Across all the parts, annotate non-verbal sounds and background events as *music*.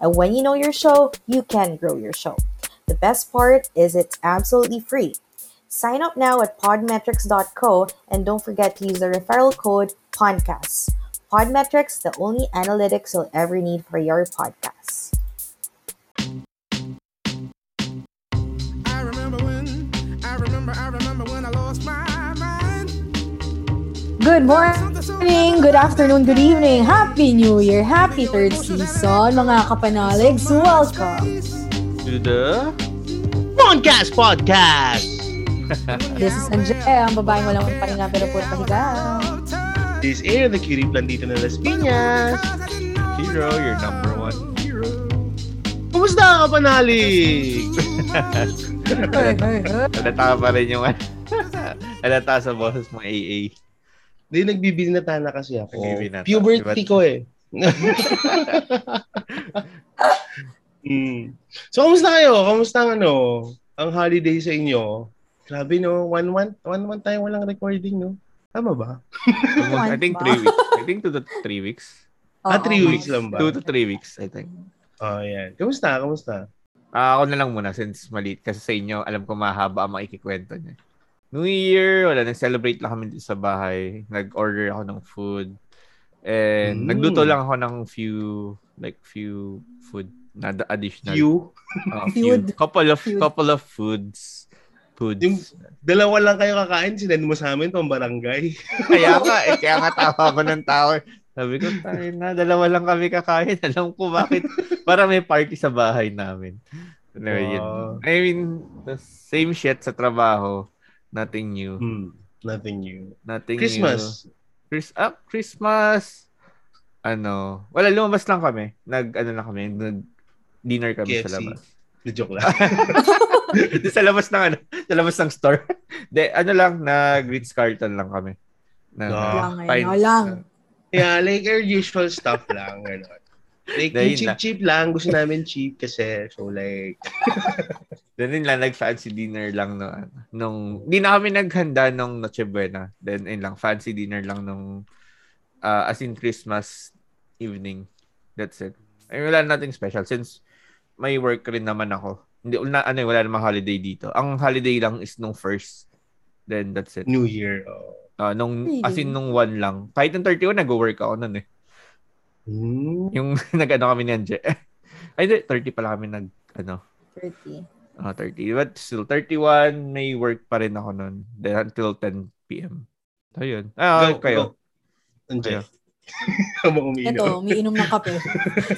And when you know your show, you can grow your show. The best part is it's absolutely free. Sign up now at podmetrics.co and don't forget to use the referral code PODCAST. Podmetrics, the only analytics you'll ever need for your podcast. I remember when, I remember, I remember when I lost my mind. Good morning, good afternoon, good evening, Happy New Year, Happy third season, mga kapanaligs. Welcome. to the Podcast Podcast. *laughs* This is Anje, ang babaeng walang pahinga pero puro pahiga. This is the cutie blandito na Las Piñas. Hero, your number one hero. Kumusta ka, panalig? Hey, hey, hey. Halata pa rin yung *laughs* halata sa boses mo AA. Hindi, nagbibinata na kasi ako. Nagbibinata. Puberty Diba? ko eh. *laughs* mm. So, kamusta kayo? Kamusta ang ano? Ang holiday sa inyo? Grabe no, one month, one month tayo walang recording no. Tama ba? I think three weeks. I think two to three weeks. ah, three weeks lang ba? Two to three weeks, I think. Oh, yan. Kamusta? Kamusta? Ah, ako na lang muna since maliit kasi sa inyo, alam ko mahaba ang makikikwento niya. New Year, wala, nag-celebrate lang kami dito sa bahay. Nag-order ako ng food. And Mm. nagluto lang ako ng few, like few food na the additional. You? uh, few. *laughs* Couple of, Feud. couple of foods. Foods. Yung- Dalawa lang kayo kakain, sinend mo sa amin pang barangay. *laughs* kaya nga, eh, kaya nga tawa ko ng tao. Sabi ko, tayo na, dalawa lang kami kakain. *laughs* Alam ko bakit. Para may party sa bahay namin. Anyway, yun. Wow. I mean, the same shit sa trabaho. Nothing new. Hmm, nothing new. Nothing Christmas. new. Chris, ah, Christmas. Ano, wala, lumabas lang kami. Nag, ano lang kami, nag, dinner kami sa KFC. labas. Na-joke lang. *laughs* *laughs* sa labas ng ano, sa labas ng store. *laughs* De, ano lang, nag Ritz Carlton lang kami. Na. Lang, eh, no lang. yeah, like our usual stuff lang. Ganon. Like, Dahil yung cheap-cheap lang. Gusto namin cheap kasi. So, like, *laughs* Then yun lang, nag-fancy dinner lang no, ano, nung, di na kami naghanda nung Noche Buena. Then yun lang, fancy dinner lang nung, uh, as in Christmas evening. That's it. Ay, wala nating special since may work rin naman ako. Hindi, na, ano, wala namang holiday dito. Ang holiday lang is nung first. Then that's it. New Year. Oh. Uh, nung, as in nung one lang. Kahit yung 31, nag-work ako nun eh. Hmm. Yung *laughs* nag-ano kami ni Anje. *laughs* Ay, hindi, 30 pala kami nag, ano, 30. Ah, 30. But still, 31, may work pa rin ako nun. Then until 10 p.m. So, yun. Ah, Go, kayo. go. *laughs* Umiinom. Ito, umiinom ng kape.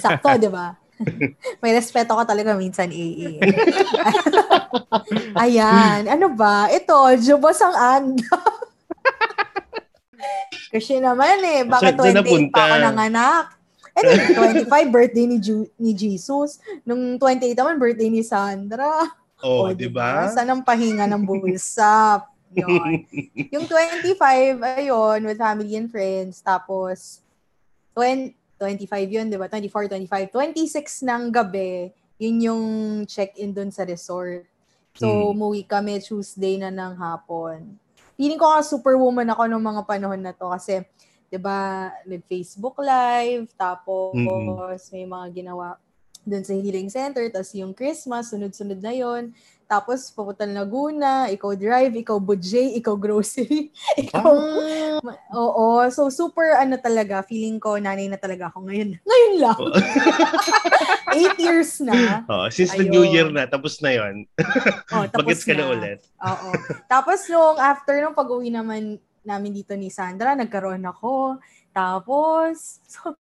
Sakto, di ba? May respeto ka talaga minsan, AA. Ayan. Ano ba? Ito, Jubos ang anda. Kasi naman eh, saan 28 napunta? pa ako nanganak? Eh, di, 25, birthday ni, Ju- ni Jesus. Nung 28 naman, birthday ni Sandra. Oh, O, di ba? Saan ang pahinga ng bulsa? Yun. *laughs* yung 25, ayun, with family and friends. Tapos, 20, 25 yun, di ba? 24, 25. 26 ng gabi, yun yung check-in dun sa resort. So, Hmm. umuwi kami Tuesday na ng hapon. Feeling ko nga superwoman ako nung mga panahon na to kasi, di ba, nag-Facebook Live, tapos Mm-mm. may mga ginawa dun sa healing center, tapos yung Christmas, sunod-sunod na yon Tapos, pupunta ng Laguna, ikaw drive, ikaw budget, ikaw grocery, *laughs* ikaw Ma- Oo. So, super ano talaga, feeling ko nanay na talaga ako ngayon. *laughs* Ngayon lang. *laughs* Eight years na. Oh, since Ayun. the New Year na, tapos na yon. Oh, tapos Bagets ka na ulit. Oo. Tapos nung after nung pag-uwi naman namin dito ni Sandra, nagkaroon ako. Tapos, so,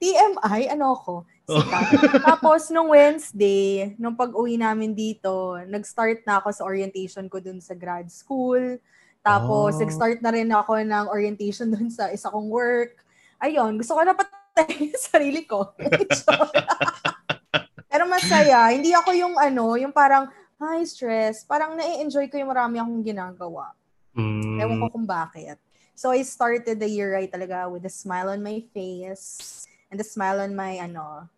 TMI, ano ako? Sikat. Tapos nung Wednesday, nung pag-uwi namin dito, nag-start na ako sa orientation ko dun sa grad school. Tapos, Oh. nag-start na rin ako ng orientation dun sa isa kong work. Ayun, gusto ko na patay *laughs* yung sarili ko. *laughs* Pero masaya. Hindi ako yung ano, yung parang, high stress. Parang na-enjoy ko yung marami akong ginagawa. Mm. Ewan ko kung bakit. So, I started the year right talaga with a smile on my face and a smile on my, ano,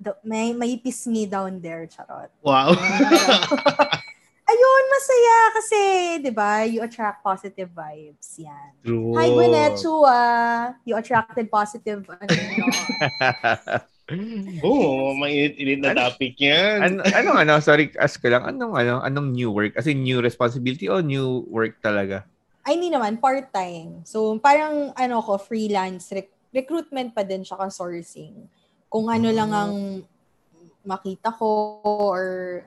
the, may, may piss me down there, charot. Wow. *laughs* Ayun, masaya kasi, di ba, you attract positive vibes. Yan. True. Hi, Gwyneth Chua. You attracted positive, ano, *laughs* no? *laughs* Oo, oh, mainit-init na Ano- topic yan. An- anong ano, sorry, ask ko lang, anong ano, anong new work? As in new responsibility o new work talaga? Ay, hindi naman, part-time. So, parang, ano ko, freelance, rec- recruitment pa din, tsaka sourcing. Kung ano lang ang makita ko or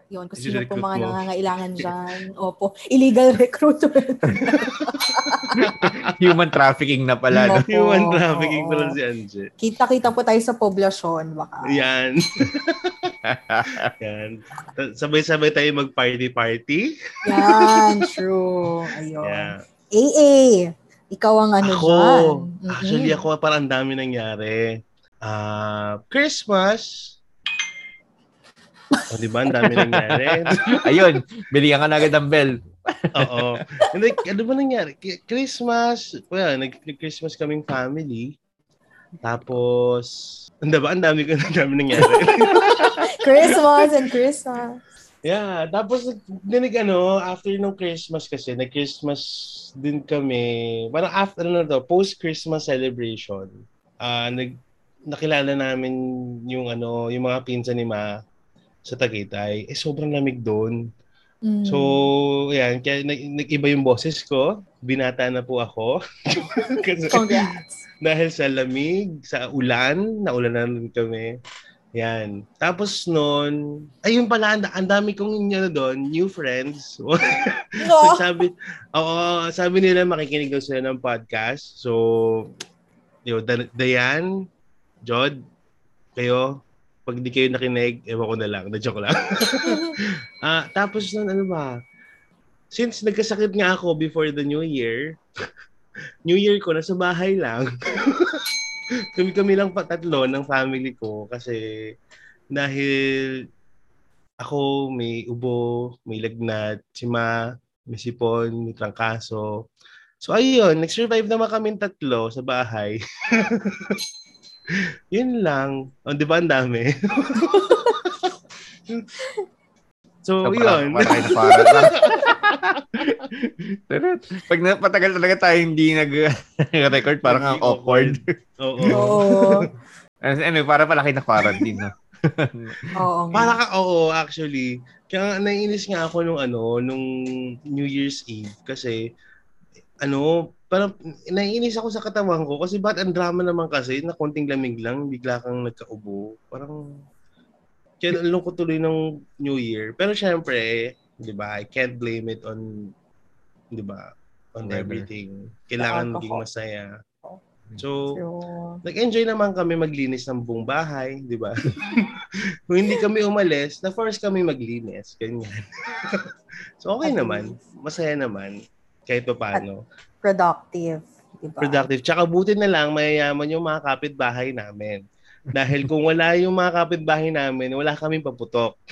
yun, kung sino po mga mo. nangangailangan dyan. Opo, illegal *laughs* recruitment. *laughs* Human trafficking na pala. No? Human trafficking pala si Anje. Kita-kita po tayo sa poblasyon, baka. Yan. *laughs* Yan. Sabay-sabay tayo mag-party-party. Yan, true. Ayun. Yeah. AA, ikaw ang ano ako, dyan. Mm-mm. actually ako parang ang dami nangyari. Ah, Christmas. O, di ba? Ang dami nangyari. *laughs* Ayun, bilihan ka na agad ng bell. Oo. Hindi, ano ba nangyari? Christmas, well, nag- nag-Christmas kaming family. Tapos, ang ba? Ang dami ko ang dami nangyari. *laughs* Christmas and Christmas. yeah, tapos dinig ano, after nung Christmas kasi, nag-Christmas din kami. Parang after ano to, post-Christmas celebration. Ah, nag nakilala namin yung ano, yung mga pinsan ni Ma sa Tagaytay. Eh sobrang lamig doon. Mm. So, yan, kaya nag- nag-iba yung boses ko. Binata na po ako. *laughs* Kasi Congrats. dahil sa lamig, sa ulan, naulanan kami. Yan. Tapos noon, ayun pala, ang, ang dami kong ano doon, new friends. *laughs* so, No. sabi, oo, sabi nila makikinig daw sila ng podcast. So, yun, Dan- Dayan, Jod, kayo, pag di kayo nakinig, ewan ko na lang, na-joke lang. *laughs* Ah, tapos nun, ano ba? Since nagkasakit nga ako before the New Year, *laughs* New Year ko, nasa bahay lang. *laughs* kami kami lang pa tatlo ng family ko kasi dahil ako may ubo, may lagnat, si Ma, may sipon, may trangkaso. So ayun, nag-survive naman kami tatlo sa bahay. Yun lang. O, di ba ang dami? *laughs* so, So, yun. Para, para, para, para. Pero, pag napatagal talaga tayo hindi *laughs* nag-record, parang ang awkward. *laughs* Oo. Oo. ano, para palaki na quarantine, no? Oo. Para ka, oo, actually. Kaya nga, naiinis nga ako nung ano, nung New Year's Eve kasi ano, parang naiinis ako sa katawan ko kasi ba't ang drama naman kasi na konting lamig lang, bigla kang nagkaubo. Parang kaya lungkot tuloy ng New Year. Pero syempre, 'di ba? I can't blame it on 'di ba? On Weather. everything. Kailangan maging masaya. So, True. nag-enjoy naman kami maglinis ng buong bahay, di ba? *laughs* Kung hindi kami umalis, na-force kami maglinis. Ganyan. *laughs* so, okay At naman. Masaya naman. Kahit pa paano. Productive. Diba? Productive. Tsaka buti na lang, mayayaman yung mga kapitbahay namin. Dahil kung wala yung mga kapitbahay namin, wala kaming paputok. *laughs*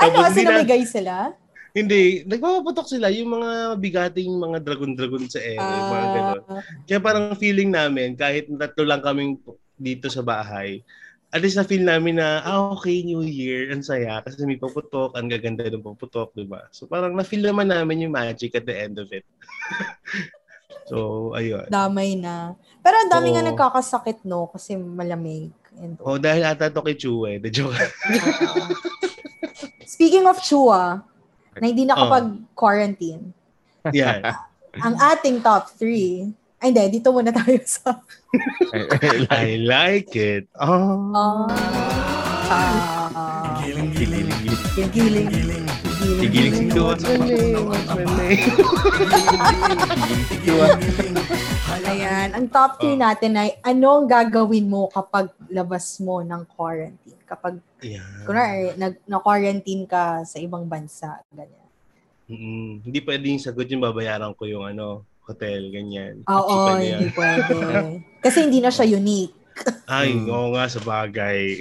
Ano, hindi na- sila? Hindi, nagpapaputok sila yung mga bigating mga dragon-dragon sa ere, mga ganun. Ah, Kaya parang feeling namin, kahit tatlo lang kaming dito sa bahay, at least na-feel namin na, ah, okay, New Year, ang saya, kasi may paputok, ang gaganda ng paputok, di ba? So parang na-feel naman namin yung magic at the end of it. *laughs* so, ayun. damay na. Pero ang dami nga Oo. nagkakasakit, no? Kasi malamig. And Oh, dahil ata to kay Chue, the joke. Speaking of chua, na hindi Oh. nakapag-quarantine, Yan. ang ating top three, ay hindi, dito muna tayo *laughs* sa... I like it. Oh. Ah, ah, Giling. giling. Giling si my name? What's my name? Ayan, ang top three Oh. natin ay ano ang gagawin mo kapag labas mo ng quarantine? Kapag, Yan. kunwari, nag, na-quarantine ka sa ibang bansa, ganyan. Mm-mm. Hindi pwedeng sagot yung babayaran ko yung ano, hotel, ganyan. Oo, Pwede yan. hindi pwede. *laughs* Kasi hindi na siya unique. Ay, Hmm. oo nga, sa bagay. *laughs*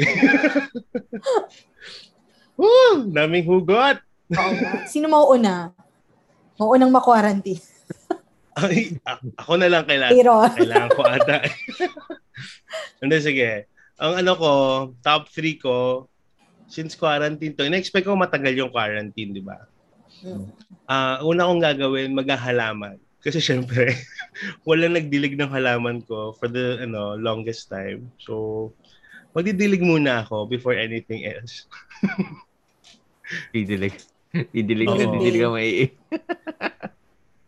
Woo! Daming hugot! Oo nga. Sino mauuna? Mauunang ma-quarantine. *laughs* Ay, ako na lang kailangan. Pero, Kailangan ko ata. Hindi, sige. Ang ano ko, top 3 ko, since quarantine to, in-expect ko matagal yung quarantine, di ba? Mm. Ah, una kong gagawin, maghahalaman. Kasi syempre, *laughs* walang nagdilig ng halaman ko for the ano longest time. So, magdidilig muna ako before anything else. *laughs* Didilig. Didilig ka, Oo. didilig ka mai. *laughs*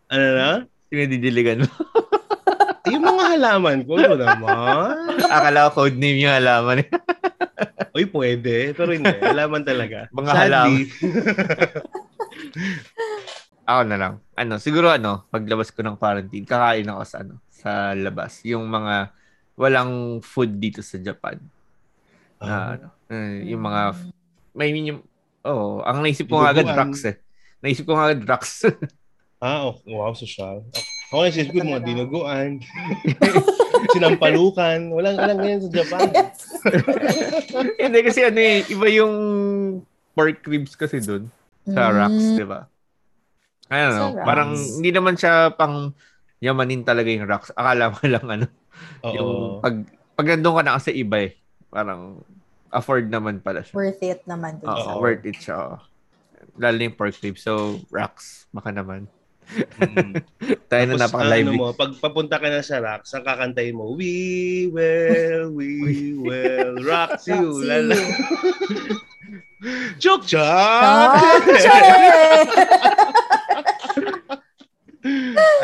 Ano na? Sino didiligan mo? Yung mga halaman ko, ano naman? Akala ko code name yung halaman. Uy, pwede. Pero hindi. Halaman talaga. Mga Sadly, Ako na lang. Ano, siguro ano, paglabas ko ng quarantine, kakain ako sa ano, sa labas. Yung mga walang food dito sa Japan. Na, Ah, ano, eh, yung mga, may yung, oh, ang naisip ko nga agad drugs eh. Naisip ko nga agad drugs. *laughs* ah, oh, wow, social. Ako okay, sis ko, mga dinuguan. *laughs* Sinampalukan. Walang, walang ganyan sa Japan. *laughs* Hindi kasi ano eh, iba yung pork ribs kasi doon sa Mm. rocks, di ba? I don't know, parang hindi naman siya pang yamanin talaga yung rocks. Akala mo *laughs* lang ano, yung Oo. pag pag nandun ka na kasi iba eh. Parang afford naman pala siya. worth it naman sa Oo. worth it siya. Lalo na yung pork ribs. So, rocks, baka naman. Mm. *laughs* Tayo na Tapos, napaka-lively. Ano mo, pag papunta ka na sa rocks, ang kakantayin mo, We will, we *laughs* will rock you. Lala. Joke, joke!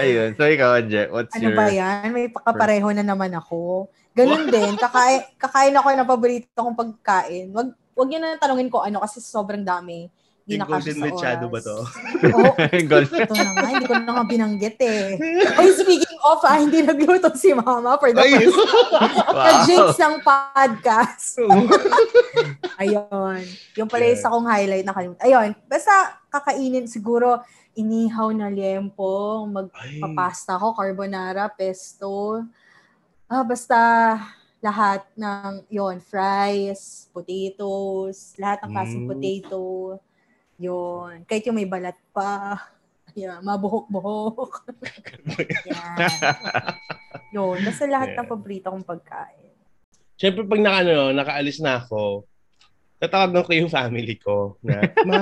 Ayun. So, ikaw, Anje, what's ano your... ba yan? May pakapareho na naman ako. Ganun din. Kakain, kakain ako ng paborito kong pagkain. Wag, wag yun na tanungin ko ano kasi sobrang dami. Hindi Yung na golden sa machado oras. ba to? *laughs* Oo. *laughs* Golf. Ito na nga, hindi ko na nga binanggit eh. *laughs* Oy, speaking of, ah, hindi nagluto si Mama for the Ay! first Na-jinx Wow. ng podcast. Ayun. Yung pala Yeah. isa kong highlight na kalimutan. Ayun. Basta kakainin siguro inihaw na liempo, magpapasta ko, carbonara, pesto. Ah, basta lahat ng, yon fries, potatoes, lahat ng klaseng Mm. potato. Yun. Kahit yung may balat pa. Yan, mabuhok-buhok. Yan. Yun. Basta lahat ng Yeah. paborito kong pagkain. Siyempre, pag naka, ano, nakaalis na ako, tatawagan ko yung family ko na, Ma,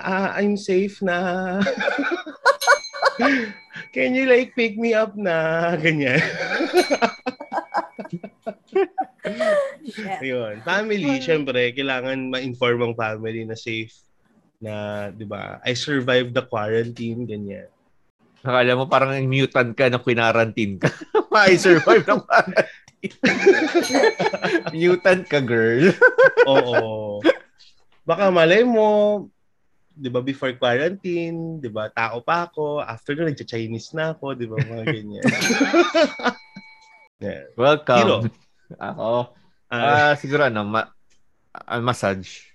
ah, I'm safe na. *laughs* Can you like pick me up na? Ganyan. *laughs* Yeah. Ayun. Family, syempre, kailangan ma-inform ang family na safe na, di ba, I survived the quarantine, ganyan. Akala mo parang mutant ka na *laughs* quarantine ka. May survive ng quarantine. mutant ka, girl. *laughs* Oo. Baka malay mo, di ba, before quarantine, di ba, tao pa ako, after nun, nagcha-Chinese na ako, di ba, mga ganyan. *laughs* yeah. Welcome. Hero. Ako. Ah, Ah, siguro ano, ma- ah, massage.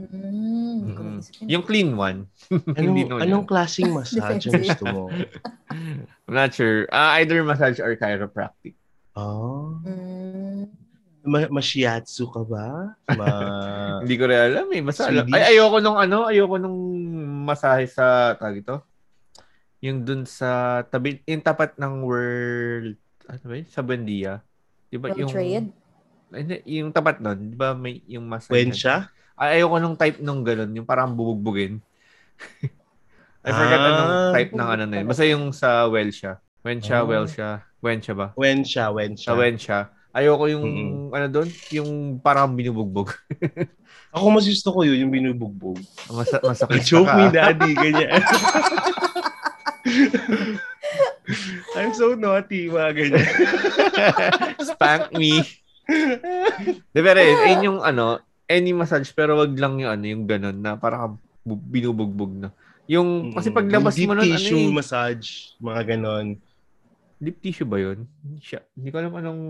Mm, naisipin. Yung clean one. *laughs* Hindi anong, nun anong klaseng massage ang gusto mo? *laughs* I'm not sure. Ah, either massage or chiropractic. Oh, Mm, ma- mashiatsu ka ba? Ma- *laughs* Hindi ko rin alam eh. Basta alam. Ay, ayoko nung ano, ayoko nung masahe sa, tag ito? Yung dun sa, tabi, yung tapat ng world, ano ba yun? Sa Buendia. Di ba yung, Trade? Hindi, yung tapat nun, di ba may yung siya? Ay, ayoko nung type nung ganun, yung parang bubugbugin. *laughs* I forgot Ah. anong type ng ano na yun. Basta yung sa well siya. When siya, Ah. well siya. When siya ba? When siya? When siya? Sa when siya. Ayoko yung, Mm-mm. ano doon, yung parang binubugbog. *laughs* Ako mas gusto ko yun, yung binubugbog. Mas, masakit Choke ka. me, daddy. Ganyan. *laughs* I'm so naughty, mga ganyan. Spank me. De, pero yun, yung ano, any massage, pero wag lang yung ano, yung ganun na parang bu- binubugbog na. Yung, kasi paglabas Yung mo nun, ano tissue eh, massage, mga ganon. deep tissue ba yun? Hindi siya. Hindi ko alam anong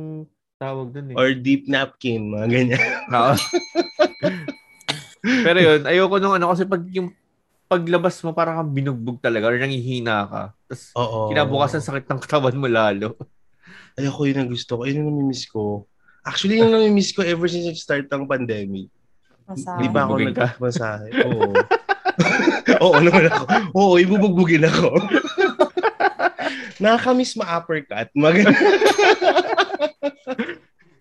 tawag dun eh. Or deep napkin, mga ganyan. *laughs* Oo. Pero yun, ayoko nung ano kasi pag yung paglabas mo parang kang binugbog talaga or nangihina ka. Tapos kinabukasan sakit ng katawan mo lalo. Ayoko yun ang gusto ko. Ayun ang namimiss ko. Actually, yung nami-miss ko ever since nag-start ang pandemic. Masama. Hindi pa ako nagmasahe. Oo. *laughs* Oo naman ako. Oo, ibubugbugin ako. *laughs* Nakakamiss ma-uppercut. Mag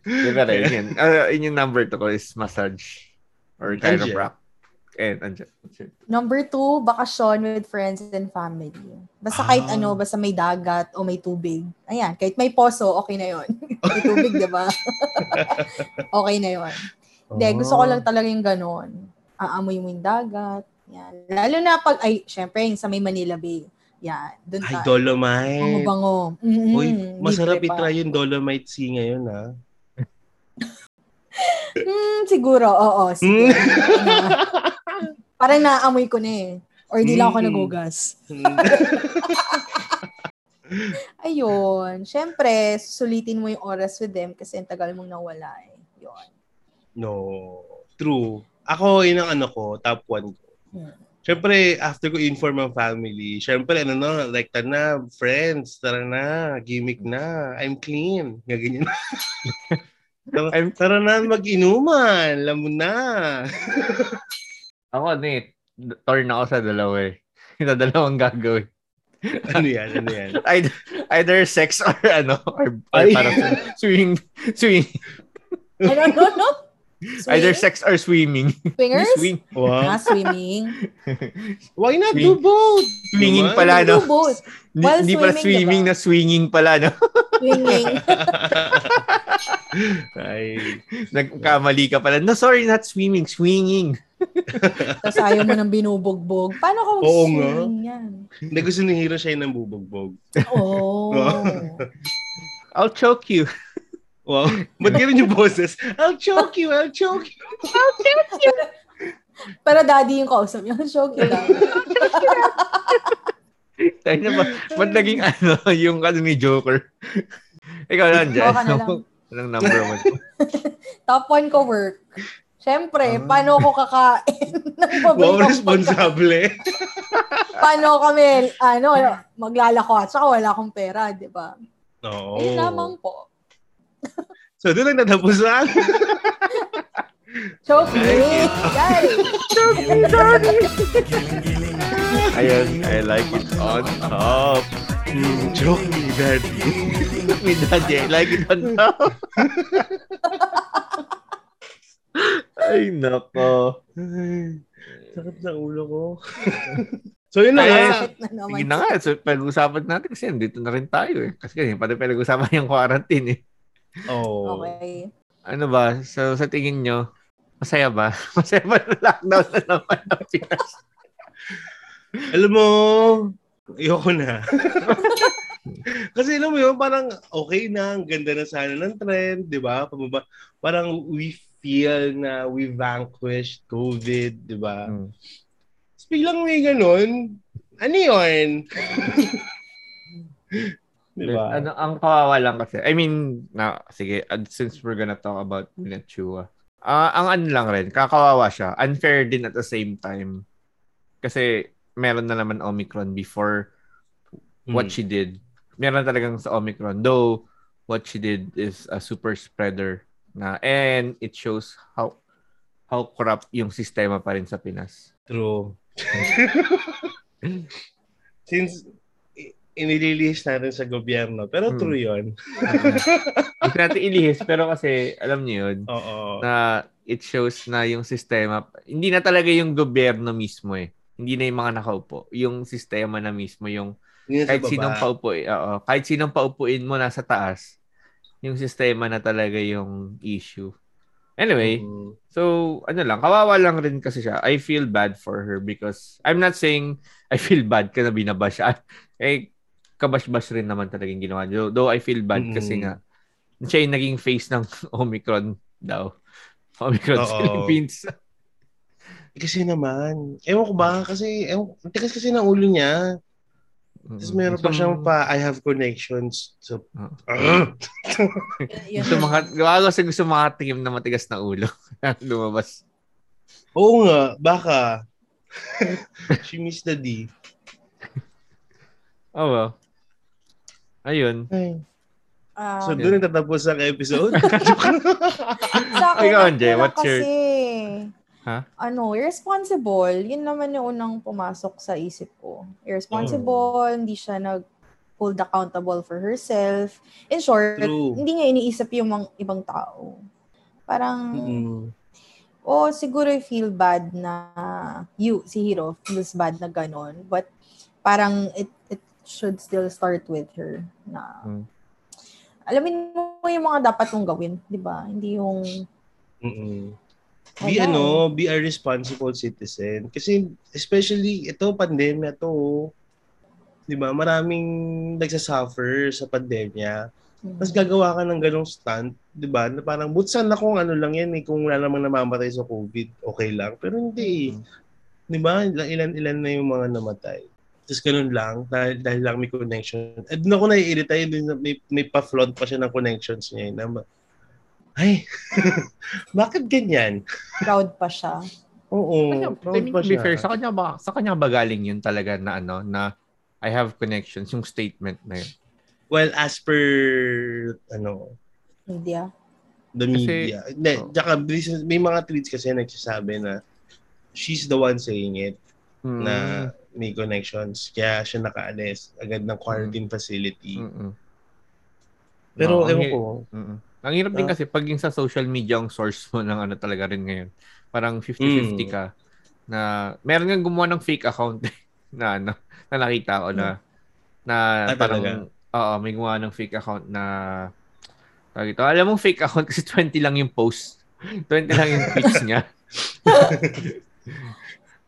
Di ba rin yun? Uh, yun yung number two ko is massage or chiropractic. And, andyan. Number two, bakasyon with friends and family. Basta kahit Ah. ano, basta may dagat o may tubig. Ayan, kahit may poso, okay na yon *laughs* may tubig, di ba? *laughs* okay na yon Hindi, gusto ko lang talaga yung ganon. Aamoy mo yung dagat. Yan. Lalo na pag, ay, syempre, yung sa may Manila Bay. Yan. Doon Ay, tayo. Dolomite. Bango-bango. Mm-mm, Uy, masarap itry yung Dolomite Sea ngayon, ha? *laughs* Hmm, siguro, oo. Siguro. Parang naamoy ko na eh. Or di lang ako Mm. nagugas. *laughs* Ayun. Syempre, susulitin mo yung oras with them kasi ang tagal mong nawala eh. Yun. no. True. Ako, yun ang ano ko, top one ko. Hmm. Siyempre, after ko inform ang family, siyempre, ano na, like, tara na, friends, tara na, gimmick na, I'm clean. Nga ganyan. *laughs* tara, I'm- tara na, mag-inuman, lamon na. *laughs* Ako, ano eh, torn ako sa dalawa eh. *laughs* Yung dalawang gagawin. ano yan, ano yan? Either, either sex or ano, or, or Ay. parang swing, swing. Ano, ano, ano? Either sex or swimming. Swingers? Swing. Wow. Ah, swimming. *laughs* Why not Swing. do both? Swinging Naman. pala, no? Do both. Hindi, While hindi pala swimming, swimming diba? na swinging pala, no? Swinging. *laughs* Ay, Nagkamali ka pala. No, sorry, not swimming, swinging. *laughs* Tapos ayaw mo nang binubugbog. Paano ka Oo nga. yan? hindi gusto ni Hiro siya yung nambubugbog. Oh. *laughs* I'll choke you. Wow. Ba't ganun yung boses? I'll choke you, I'll choke you. Pero daddy yung kausap niya. Show kita. *laughs* Tayo na ba? Ba't naging ano, yung ano ni Joker? Ikaw lang dyan. Ikaw ka na lang. Anong number one? Top one ko work. Siyempre, Ah. paano ako kakain *laughs* ng mabait Wow, ang responsable. Paano kami, ano, maglalako at saka wala akong pera, di ba? Oo. Ayun lamang po. So, doon lang natapos *laughs* lang. Choke me! Yay! *laughs* Ayun, I like it on top. Joke me, daddy. Me daddy, I like it on top. Ay, nako. Ay, sakit na ulo ko. *laughs* so, yun na Ay, na naman. Sige na nga, so, pag-usapan natin kasi dito na rin tayo eh. Kasi kasi pati pag-usapan yung quarantine eh. Oh. Okay. Ano ba? So, sa tingin nyo, masaya ba? *laughs* Masaya ba na lockdown na naman ng Pinas? Alam mo, ayoko na. *laughs* Kasi alam mo yun, parang okay na, ang ganda na sana ng trend, di ba? Pababa, parang we feel na we vanquished COVID, di ba? Hmm. Tapos biglang may ganun, ano yun? *laughs* di ba? Ano, ang kawawa lang kasi. I mean, na, sige, uh, since we're gonna talk about Pinachua, ah ang ano lang rin, kakawawa siya. Unfair din at the same time. Kasi meron na naman Omicron before what Hmm. she did. Meron talagang sa Omicron. Though, what she did is a super spreader na and it shows how how corrupt yung sistema pa rin sa Pinas. True. *laughs* Since inililihis natin sa gobyerno, pero Hmm. true yun. *laughs* Hindi natin ilihis, pero kasi alam niyo yun, Oo. na it shows na yung sistema, hindi na talaga yung gobyerno mismo eh. Hindi na yung mga nakaupo. Yung sistema na mismo, yung kahit sinong paupuin, oo, kahit sinong paupuin mo nasa taas, yung sistema na talaga yung issue. Anyway, Mhm. so ano lang, kawawa lang rin kasi siya. I feel bad for her because I'm not saying I feel bad ka na binabash. Eh, kabash-bash rin naman talaga yung ginawa. Though, though I feel bad Mm. kasi nga, siya yung naging face ng *laughs* Omicron daw. Omicron Oo. Philippines. *laughs* Kasi naman, ewan ko ba, kasi, ewan, ang tigas kasi ng ulo niya. Tapos meron pa Gusto siyang pa, I have connections. So. Ah! *laughs* Yun. Gusto mga, gawa ko sa gusto makatikim na matigas na ulo. *laughs* Lumabas. Oo nga, baka. *laughs* She missed the D. Oh well. Ayun. Ay. Ah, So, doon nagtatapos ang episode. Anje, lang what's your- kasi, Ha? Ano, irresponsible. Yun naman yung unang pumasok sa isip ko. Irresponsible, hindi siya nag hold accountable for herself. In short, True. hindi niya iniisip yung mga ibang tao. Parang, Mm. oh, siguro I feel bad na you, si Hiro, feels bad na ganon. But parang it, it should still start with her na Mm. alamin mo yung mga dapat mong gawin, di ba? Hindi yung Mm-mm. Be Wala ano, be a responsible citizen. Kasi especially ito pandemya to. 'Di ba? Maraming nagsasuffer sa pandemya. Tapos gagawa ka ng ganong stunt, 'di ba? Na parang butsan na kung ano lang 'yan eh kung wala namang namamatay sa COVID, okay lang. Pero hindi. eh. 'Di ba? Ilan-ilan na yung mga namatay. Tapos ganun lang, dahil, dahil lang may connection. At doon ako naiirita na may, may pa-flaunt pa siya ng connections niya. eh, Na, ay, *laughs* bakit ganyan? proud pa siya. Oo, Kanya, proud I mean, pa to be siya. fair, sa kanya ba sa kanya ba galing yun talaga na ano na I have connections yung statement na yun. Well, as per, ano, Media. the Kasi- media. Hindi, oh. tsaka, may mga tweets kasi nagsasabi na she's the one saying it Mm. na may connections. Kaya siya nakaalis agad ng quarantine facility. Mm-mm. Pero, No, ewan ko, Mm-mm. Ang hirap din Ah. kasi pag yung sa social media ang source mo ng ano talaga rin ngayon. Parang 50-50 Mm. ka na meron nga gumawa ng fake account *laughs* na ano, na nakita ko na na Ah, parang talaga? oo, may gumawa ng fake account na tawag ito. Alam mong fake account kasi 20 lang yung post. *laughs* 20 lang yung tweets niya. *laughs*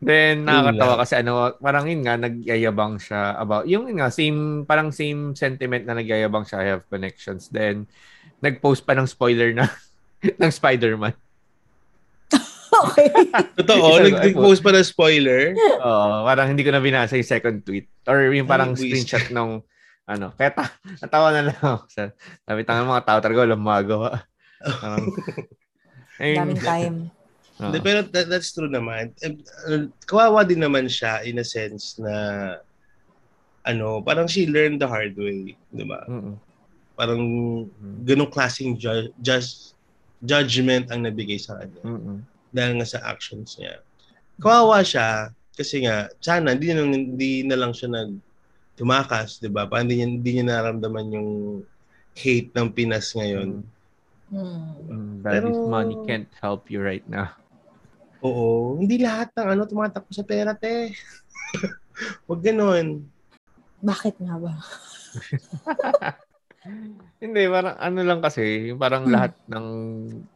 Then nakakatawa kasi ano, parang yun nga nagyayabang siya about yung yun nga same parang same sentiment na nagyayabang siya I have connections. Then nag-post pa ng spoiler na *laughs* ng Spider-Man. *laughs* okay. Totoo, nag-post pa ng spoiler. Oo, parang hindi ko na binasa yung second tweet or yung parang Ay, screenshot nung ano. Kaya ta- natawa na lang ako. Sa, sabi tangan mga tao talaga walang magawa. Parang, *laughs* ayun. Daming time. Hindi, pero that, that's true naman. Eh, uh, Kawawa din naman siya in a sense na ano, parang she learned the hard way, di ba? Mm-mm. Parang ganong klaseng ju- just judgment ang nabigay sa kanya Mm-mm. dahil nga sa actions niya. Kawawa siya kasi nga sana hindi na, hindi na lang siya nag tumakas, 'di ba? Parang hindi niya, hindi niya naramdaman yung hate ng Pinas ngayon. Mm, Daddy's Pero- money can't help you right now. Oo, hindi lahat ng ano tumatakbo sa pera, te. *laughs* Huwag ganon. Bakit nga ba? *laughs* Hindi, parang ano lang kasi, yung parang lahat ng,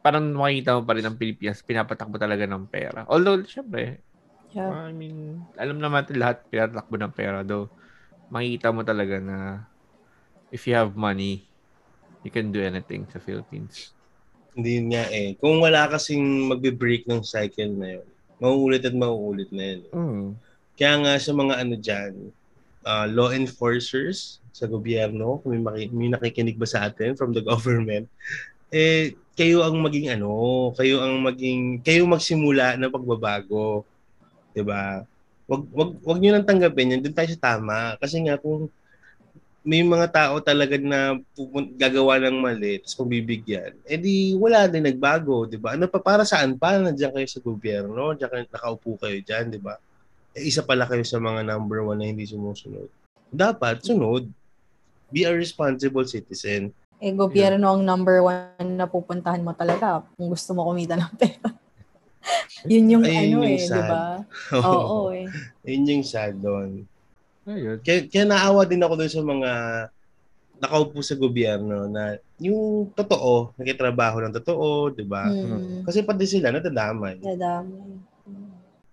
parang makikita mo pa rin ng Pilipinas, pinapatakbo talaga ng pera. Although, syempre, Yeah. I mean, alam naman natin lahat pinatakbo ng pera. Though, makikita mo talaga na if you have money, you can do anything sa Philippines. Hindi yun nga eh. Kung wala kasing magbe-break ng cycle na yun, mauulit at mauulit na yun. Mm. Kaya nga sa mga ano dyan, uh, law enforcers sa gobyerno, kung may, maki- may nakikinig ba sa atin from the *laughs* government, eh, kayo ang maging ano, kayo ang maging, kayo magsimula ng pagbabago. 'Di ba? Wag wag wag niyo nang tanggapin yun, doon tayo sa tama kasi nga kung may mga tao talaga na pupun- gagawa ng mali tapos pagbibigyan, eh di wala din nagbago, 'di ba? Ano pa para saan pa nandiyan kayo sa gobyerno, diyan kayo, nakaupo kayo diyan, 'di ba? Eh, isa pala kayo sa mga number one na hindi sumusunod. Dapat sunod. Be a responsible citizen. Eh, gobyerno ang number one na pupuntahan mo talaga kung gusto mo kumita ng pera. *laughs* Yun yung Ayun ano yung eh, sad. di ba? *laughs* Oo eh. Yun yung sad doon. Ayun. Kaya, kaya naawa din ako doon sa mga nakaupo sa gobyerno na yung totoo, nakitrabaho ng totoo, di ba? Hmm. Kasi pati sila natadamay. Nadamay.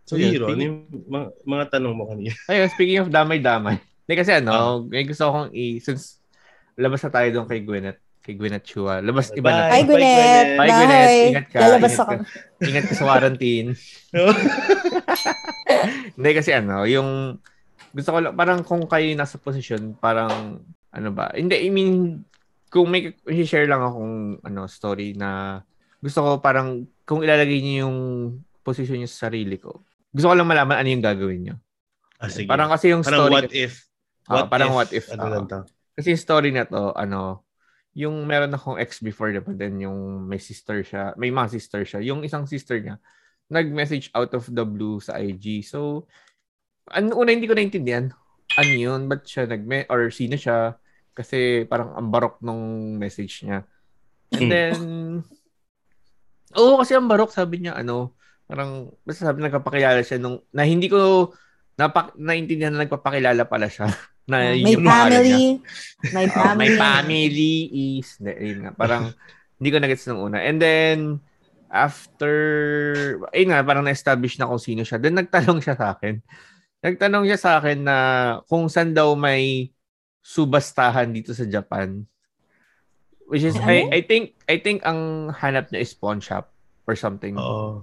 So, Ayun, Hiro, ano yung mga, mga tanong mo kanina? Ayun, speaking of damay-damay. Hindi kasi ano, Ah. may gusto akong i... Since labas na tayo doon kay Gwyneth, kay Gwyneth Chua. Labas, iba na. Hi, Bye, Gwyneth! Bye, Gwyneth. Ingat ka. Lalabas Ingat ako. ka. Ingat ka sa quarantine. *laughs* Hindi kasi ano, yung gusto ko lang, parang kung kayo nasa posisyon, parang ano ba? Hindi, I mean, kung may share lang akong ano, story na gusto ko parang kung ilalagay niyo yung posisyon niyo sa sarili ko. Gusto ko lang malaman ano yung gagawin niyo. Ah, sige. Parang kasi yung Parang story what if? Ah, parang what if, Ano ah. lang to? kasi story na to, ano, yung meron akong ex before, diba? Then yung may sister siya, may mga sister siya. Yung isang sister niya, nag-message out of the blue sa IG. So, ano una hindi ko naintindihan. Ano yun? Ba't siya nag or sino siya? Kasi parang ang barok nung message niya. And Hmm. then, oo kasi ang barok sabi niya, ano, parang, basta sabi nagpapakilala siya nung, na hindi ko napak, naintindihan na nagpapakilala pala siya. *laughs* na may yung pangalan niya. *laughs* family. May Oh, family. my family is, yun nga, parang, *laughs* hindi ko nagets nung una. And then, after, ayun nga, parang na-establish na kung sino siya. Then, nagtanong siya sa akin. Nagtanong siya sa akin na kung saan daw may subastahan dito sa Japan. Which is, I, I think, I think ang hanap niya is pawn shop or something. Oo.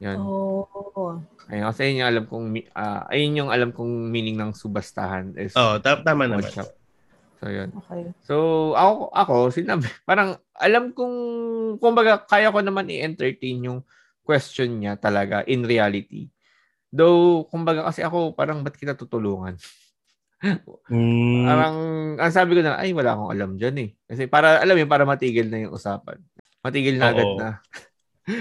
Yun. Oh. Ayun, kasi yun yung alam kong, ah, ayun yung alam kong meaning ng subastahan is ta- tama pawn naman. shop. So, yun. Okay. So, ako, ako sinabi, *laughs* parang alam kong, kumbaga, kaya ko naman i-entertain yung question niya talaga in reality. Though, kumbaga kasi ako, parang ba't kita tutulungan? *laughs* Mm, Parang, ang sabi ko na, ay, wala akong alam dyan eh. Kasi para, alam yun, para matigil na yung usapan. Matigil na agad Oo. na. *laughs*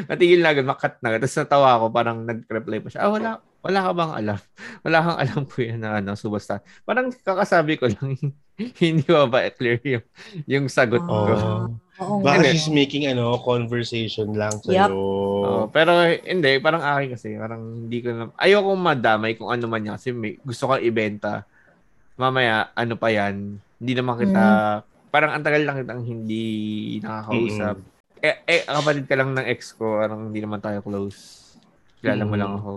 matigil na agad, makat na agad. Tapos natawa ako, parang nag-reply pa siya, ah, wala, wala ka bang alam? Wala kang alam ko yan na ano, subasta. Parang kakasabi ko lang, *laughs* hindi ba ba clear yung, yung sagot ko? Oo. Oo nga. Baka Hindi. she's making ano, conversation lang sa'yo. Oo, pero hindi, parang akin kasi, parang hindi ko na, ayoko madamay kung ano man yan kasi may, gusto ko ibenta. Mamaya, ano pa yan, hindi naman kita, parang ang tagal lang kitang hindi nakakausap. Eh, eh, kapatid ka lang ng ex ko, parang hindi naman tayo close. Kilala mo Mm. lang ako.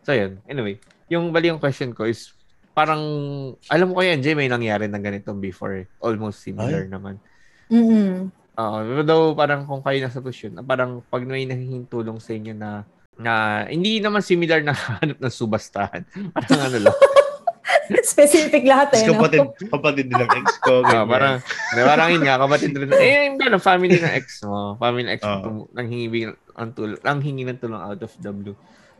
So, yun. Anyway, yung bali yung question ko is, parang, alam ko yan, Jay, may nangyari na ganito before. eh. Almost similar naman. Mm-mm. Oo, pero daw parang kung kayo nasa posisyon, parang pag may nangingin tulong sa inyo na na hindi naman similar na *laughs* hanap ng subastahan. Parang ano lang. *laughs* *laughs* Specific lahat eh. No? kapatid, kapatid din ng ex ko. Ganyan. parang di, parang yun nga kapatid rin. Eh, yung gano'n, family ng ex mo. Family ng ex mo tum- nang hingi ng tulong, nang hingi ng tulong out of the blue.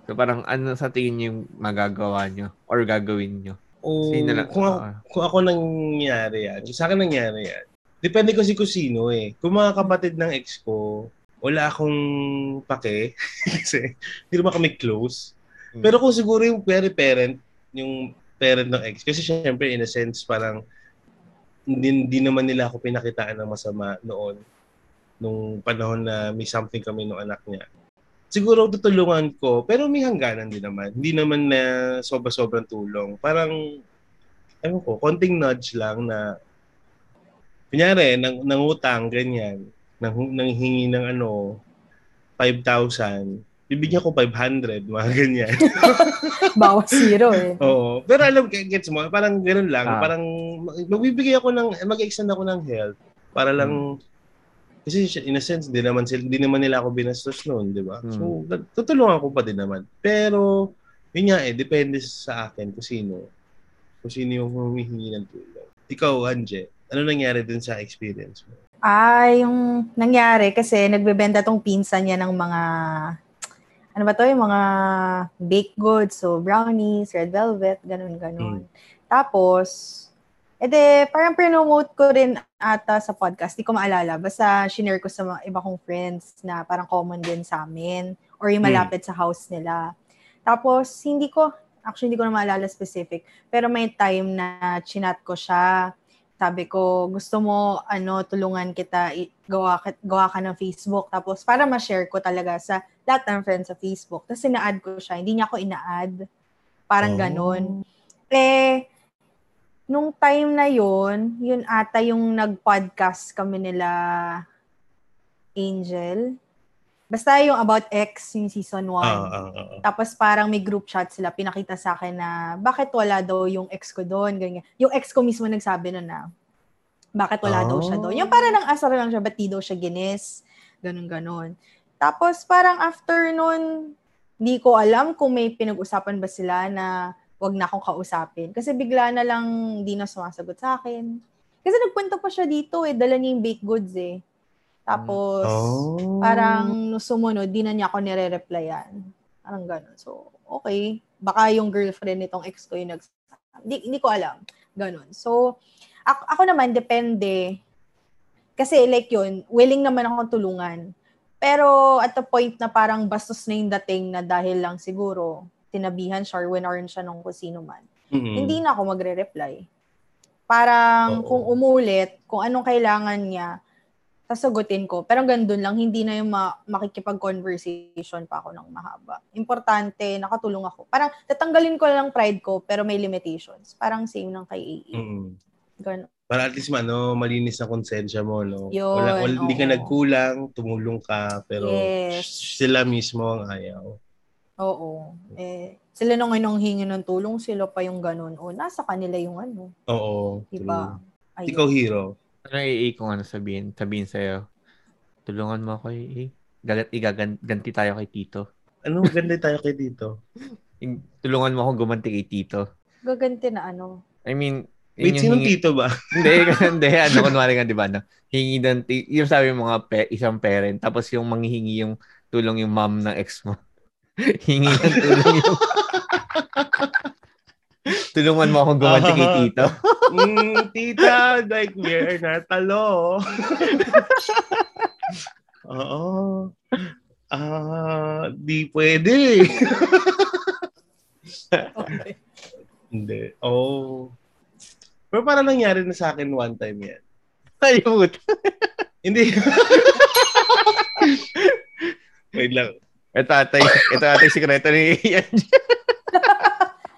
So parang ano sa tingin niyo yung magagawa nyo or gagawin nyo? O, Sino lang? kung, ako, Ah. kung ako nangyari yan, sa akin nangyari yan, depende kasi kung sino eh. Kung mga kapatid ng ex ko, wala akong pake. *laughs* kasi hindi naman kami close. Hmm. Pero kung siguro yung parent, yung parent ng ex, kasi syempre in a sense parang hindi, naman nila ako pinakitaan ng masama noon nung panahon na may something kami nung anak niya. Siguro tutulungan ko, pero may hangganan din naman. Hindi naman na sobra-sobrang tulong. Parang, ewan ko, konting nudge lang na, kunyari, nang, nangutang, ganyan, nang, nang hingi ng ano, 5,000, bibigyan ko 500, mga *laughs* ganyan. *laughs* Bawas zero eh. Oo. Pero alam, gets mo, parang gano'n lang. Ah. Parang magbibigay ako ng, mag-extend ako ng help para lang, kasi in a sense, di naman, sila, di naman nila ako binastos noon, di ba? Hmm. So, tutulungan ko pa din naman. Pero, yun nga eh, depende sa akin kung sino. Kung sino yung humihingi ng tulong. Ikaw, Anje, ano nangyari dun sa experience mo? Ah, yung nangyari kasi nagbebenta tong pinsan niya ng mga ano ba to, yung mga baked goods, so brownies, red velvet, ganun ganun. Tapos ede parang promote ko rin ata sa podcast, di ko maalala. Basta shinare ko sa mga iba kong friends na parang common din sa amin or yung malapit sa house nila. Tapos hindi ko actually hindi ko na maalala specific, pero may time na chinat ko siya sabi ko, gusto mo, ano, tulungan kita, i- gawa, ka- gawa ka ng Facebook. Tapos, para ma-share ko talaga sa lahat ng friends sa Facebook. Tapos, ina-add ko siya. Hindi niya ako ina-add. Parang Oh. ganun. Eh, nung time na yon yun ata yung nag-podcast kami nila Angel. Basta yung About X, yung season 1. Ah, ah, ah, ah. Tapos parang may group chat sila, pinakita sa akin na bakit wala daw yung ex ko doon, ganyan. Yung ex ko mismo nagsabi nun na, bakit wala daw siya doon. Yung parang nang asar lang siya, ba't di daw siya ginis? Ganun, ganun. Tapos parang after nun, hindi ko alam kung may pinag-usapan ba sila na wag na akong kausapin. Kasi bigla na lang hindi na sumasagot sa akin. Kasi nagpunta pa siya dito eh, dala niya yung baked goods eh. Tapos, Oh. parang sumunod, di na niya ako nire-replyan. Parang gano'n. So, okay. Baka yung girlfriend nitong ex ko yung nagsasabi. Hindi, hindi ko alam. Ganon. So, ako, ako naman, depende. Kasi like yun, willing naman akong tulungan. Pero at the point na parang bastos na yung dating na dahil lang siguro tinabihan siya or winaran siya ng kung sino man, Mm-mm. hindi na ako magre-reply. Parang Oo. kung umulit, kung anong kailangan niya, sasagutin ko. Pero gandun lang, hindi na yung ma- makikipag-conversation pa ako ng mahaba. Importante, nakatulong ako. Parang tatanggalin ko lang pride ko, pero may limitations. Parang same ng kay AA. Mm-mm. Ganun. Para at least ano, malinis na konsensya mo, no? Yun, Wala, wala, hindi ka nagkulang, tumulong ka, pero Yes. sila mismo ang ayaw. Oo. Eh, sila nung inong hingi ng tulong, sila pa yung ganun. O, nasa kanila yung ano. Oo. Diba? Ikaw, hero. Ano AA kung ano sabihin? Sabihin sa'yo, tulungan mo ako AA. Gagat, igaganti tayo kay Tito. Ano, ganda tayo kay dito. Yung- *laughs* Tulungan mo akong gumanti kay Tito. Gaganti na ano. I mean, Wait, yung sinong hingi- tito ba? *laughs* Hindi, hindi. Ano, kunwari nga, di ba? No? Hingi ng, yung sabi mo mga pe, isang parent, tapos yung manghihingi yung tulong yung mom ng ex mo. *laughs* Hingi ng tulong yung... *laughs* Tulungan mo akong gumanti kay Tito. *laughs* mm, tita, like, we're natalo. *laughs* Oo. Ah, di pwede. Hindi. Oh. Pero parang nangyari na sa akin one time yan. Ayun. Hindi. Wait lang. Ito atay, ito atay sikreto ni Ian.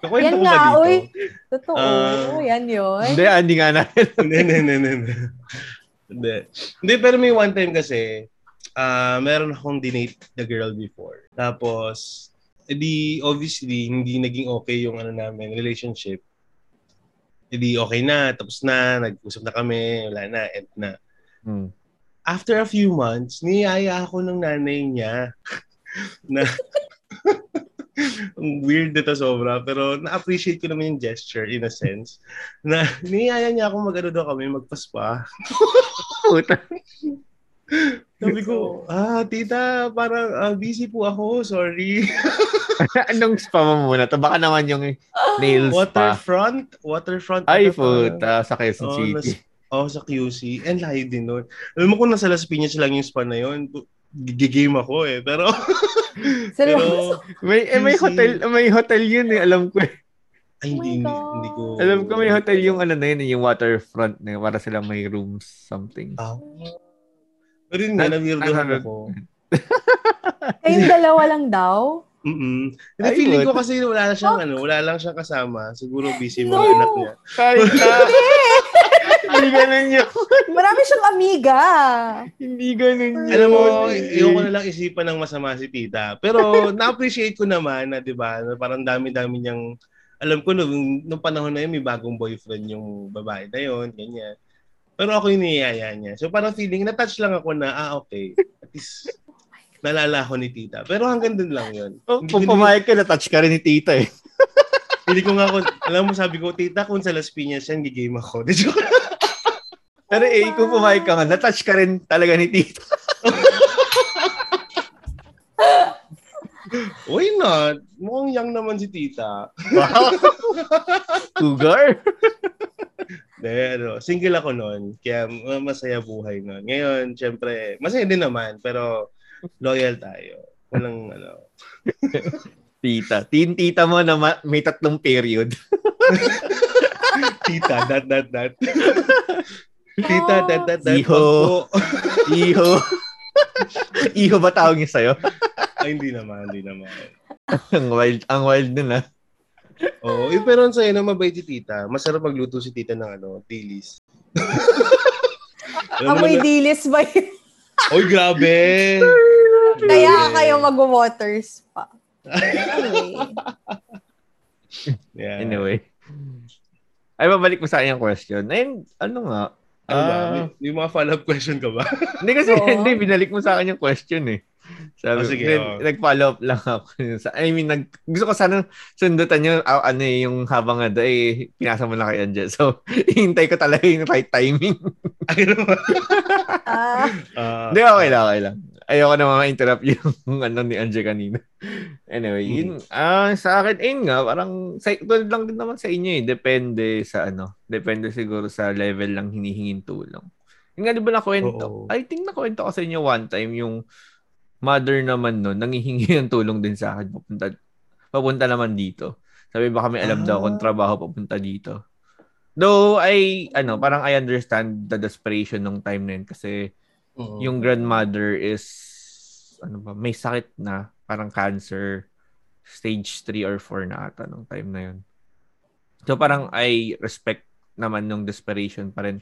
Kakwento Yan ba nga, dito? uy. Totoo. Ah. yan yun. Hindi, ah, hindi nga natin. *laughs* hindi, hindi, hindi, hindi. Hindi. Hindi, pero may one time kasi, ah meron akong dinate the girl before. Tapos, edi obviously, hindi naging okay yung ano namin, relationship. Edi okay na, tapos na, nag-usap na kami, wala na, end na. Hmm. After a few months, niyaya ako ng nanay niya *laughs* na *laughs* weird nito sobra, pero na-appreciate ko naman yung gesture in a sense na niyaya niya ako mag-ano daw kami, magpaspa. *laughs* Puta. Sabi ko, ah, tita, parang ah, busy po ako, sorry. *laughs* Anong spa mo muna? To baka naman yung nail spa. Waterfront? Waterfront. Ay, puta. Sa Quezon Oo, City. nas- Oo, sa QC. And layo din nun. Alam mo kung nasa Las Piñas lang yung spa na yun, gigame ako eh. *laughs* Pero, pero, May, eh, may hotel, may hotel yun eh. Alam ko eh. ay, hindi, Oh hindi, God. hindi ko. Alam ko may hotel yung ano na yun, eh, yung waterfront na yun, para sila may rooms, something. Ah. Pero yun nga, Na- na-weirdohan na- ako. *laughs* kayong dalawa lang daw? Mm-mm. Hindi, Ay, feeling what? ko kasi wala siyang ano, wala lang siyang kasama. Siguro busy No. mga anak niya. Kahit *laughs* na. Hindi ganun yun. Marami siyang amiga. Hindi ganun yun. Alam mo, ayoko na lang isipan ng masama si tita. Pero *laughs* na-appreciate ko naman na, di ba, na parang dami-dami niyang, alam ko nung, nung panahon na yun, may bagong boyfriend yung babae na yun, ganyan. Pero ako yung niyaya niya. So parang feeling, na-touch lang ako na, ah, okay. At least, nalala ko ni tita. Pero hanggang dun lang yun. Oh, kung pumayag ka, na-touch ka rin ni tita eh. *laughs* Hindi ko nga, kung, alam mo, sabi ko, tita, kung sa Las Piñas yan, gigame ako. *laughs* Pero eh, kung pumayag ka nga, na-touch ka rin talaga ni tita. *laughs* Why not? Mukhang young naman si tita. De, ano, single ako noon. Kaya ma- masaya buhay noon. Ngayon, syempre, masaya din naman. Pero loyal tayo. Walang ano. *laughs* Tita. Teen tita mo na ma- may tatlong period. *laughs* Tita, that, that, that. Tita, that, that, that. Iho. Iho. Iho ba tawag niya sa'yo? Ay, hindi naman, hindi naman. ang wild, ang wild nun ah. Oo, eh, pero ang sa'yo na mabait si tita. Masarap magluto si tita ng ano, *laughs* mo Amoy dilis ba yun? Oy, grabe! Kaya kayo mag-waters pa. Anyway. *laughs* Yeah. Anyway. Ay, babalik mo sa akin yung question. Ayun, ano nga? Ano ba? Ah, May, may mga follow-up question ka ba? Hindi kasi, Oo. hindi, binalik mo sa akin yung question eh. Sabi, Ah, sige, hindi, oo. nag-follow up lang ako. *laughs* Sa- I mean, nag, gusto ko sana sundutan yung, ah, ano eh, yung habang nga, eh, pinasa mo lang kay Angel. So, *laughs* hintay ko talaga yung right timing. *laughs* Ano ba? Hindi, okay lang, okay lang. Ayoko naman ma-interrupt yung ano ni Angel kanina. Anyway, Hmm. yun, ah sa akin, ayun nga, parang, sa, tulad lang din naman sa inyo eh. Depende sa ano, depende siguro sa level lang hinihingin tulong. Yung nga, di ba nakwento? Oo. I think nakwento ko sa inyo one time yung mother naman nun, nangihingi ng tulong din sa akin papunta, papunta naman dito. Sabi baka may alam daw kung Ah. trabaho papunta dito. Though I, ano, parang I understand the desperation nung time na yun kasi Oo. yung grandmother is, ano ba, may sakit na, parang cancer, stage 3 or 4 na ata nung time na yun. So parang I respect naman nung desperation pa rin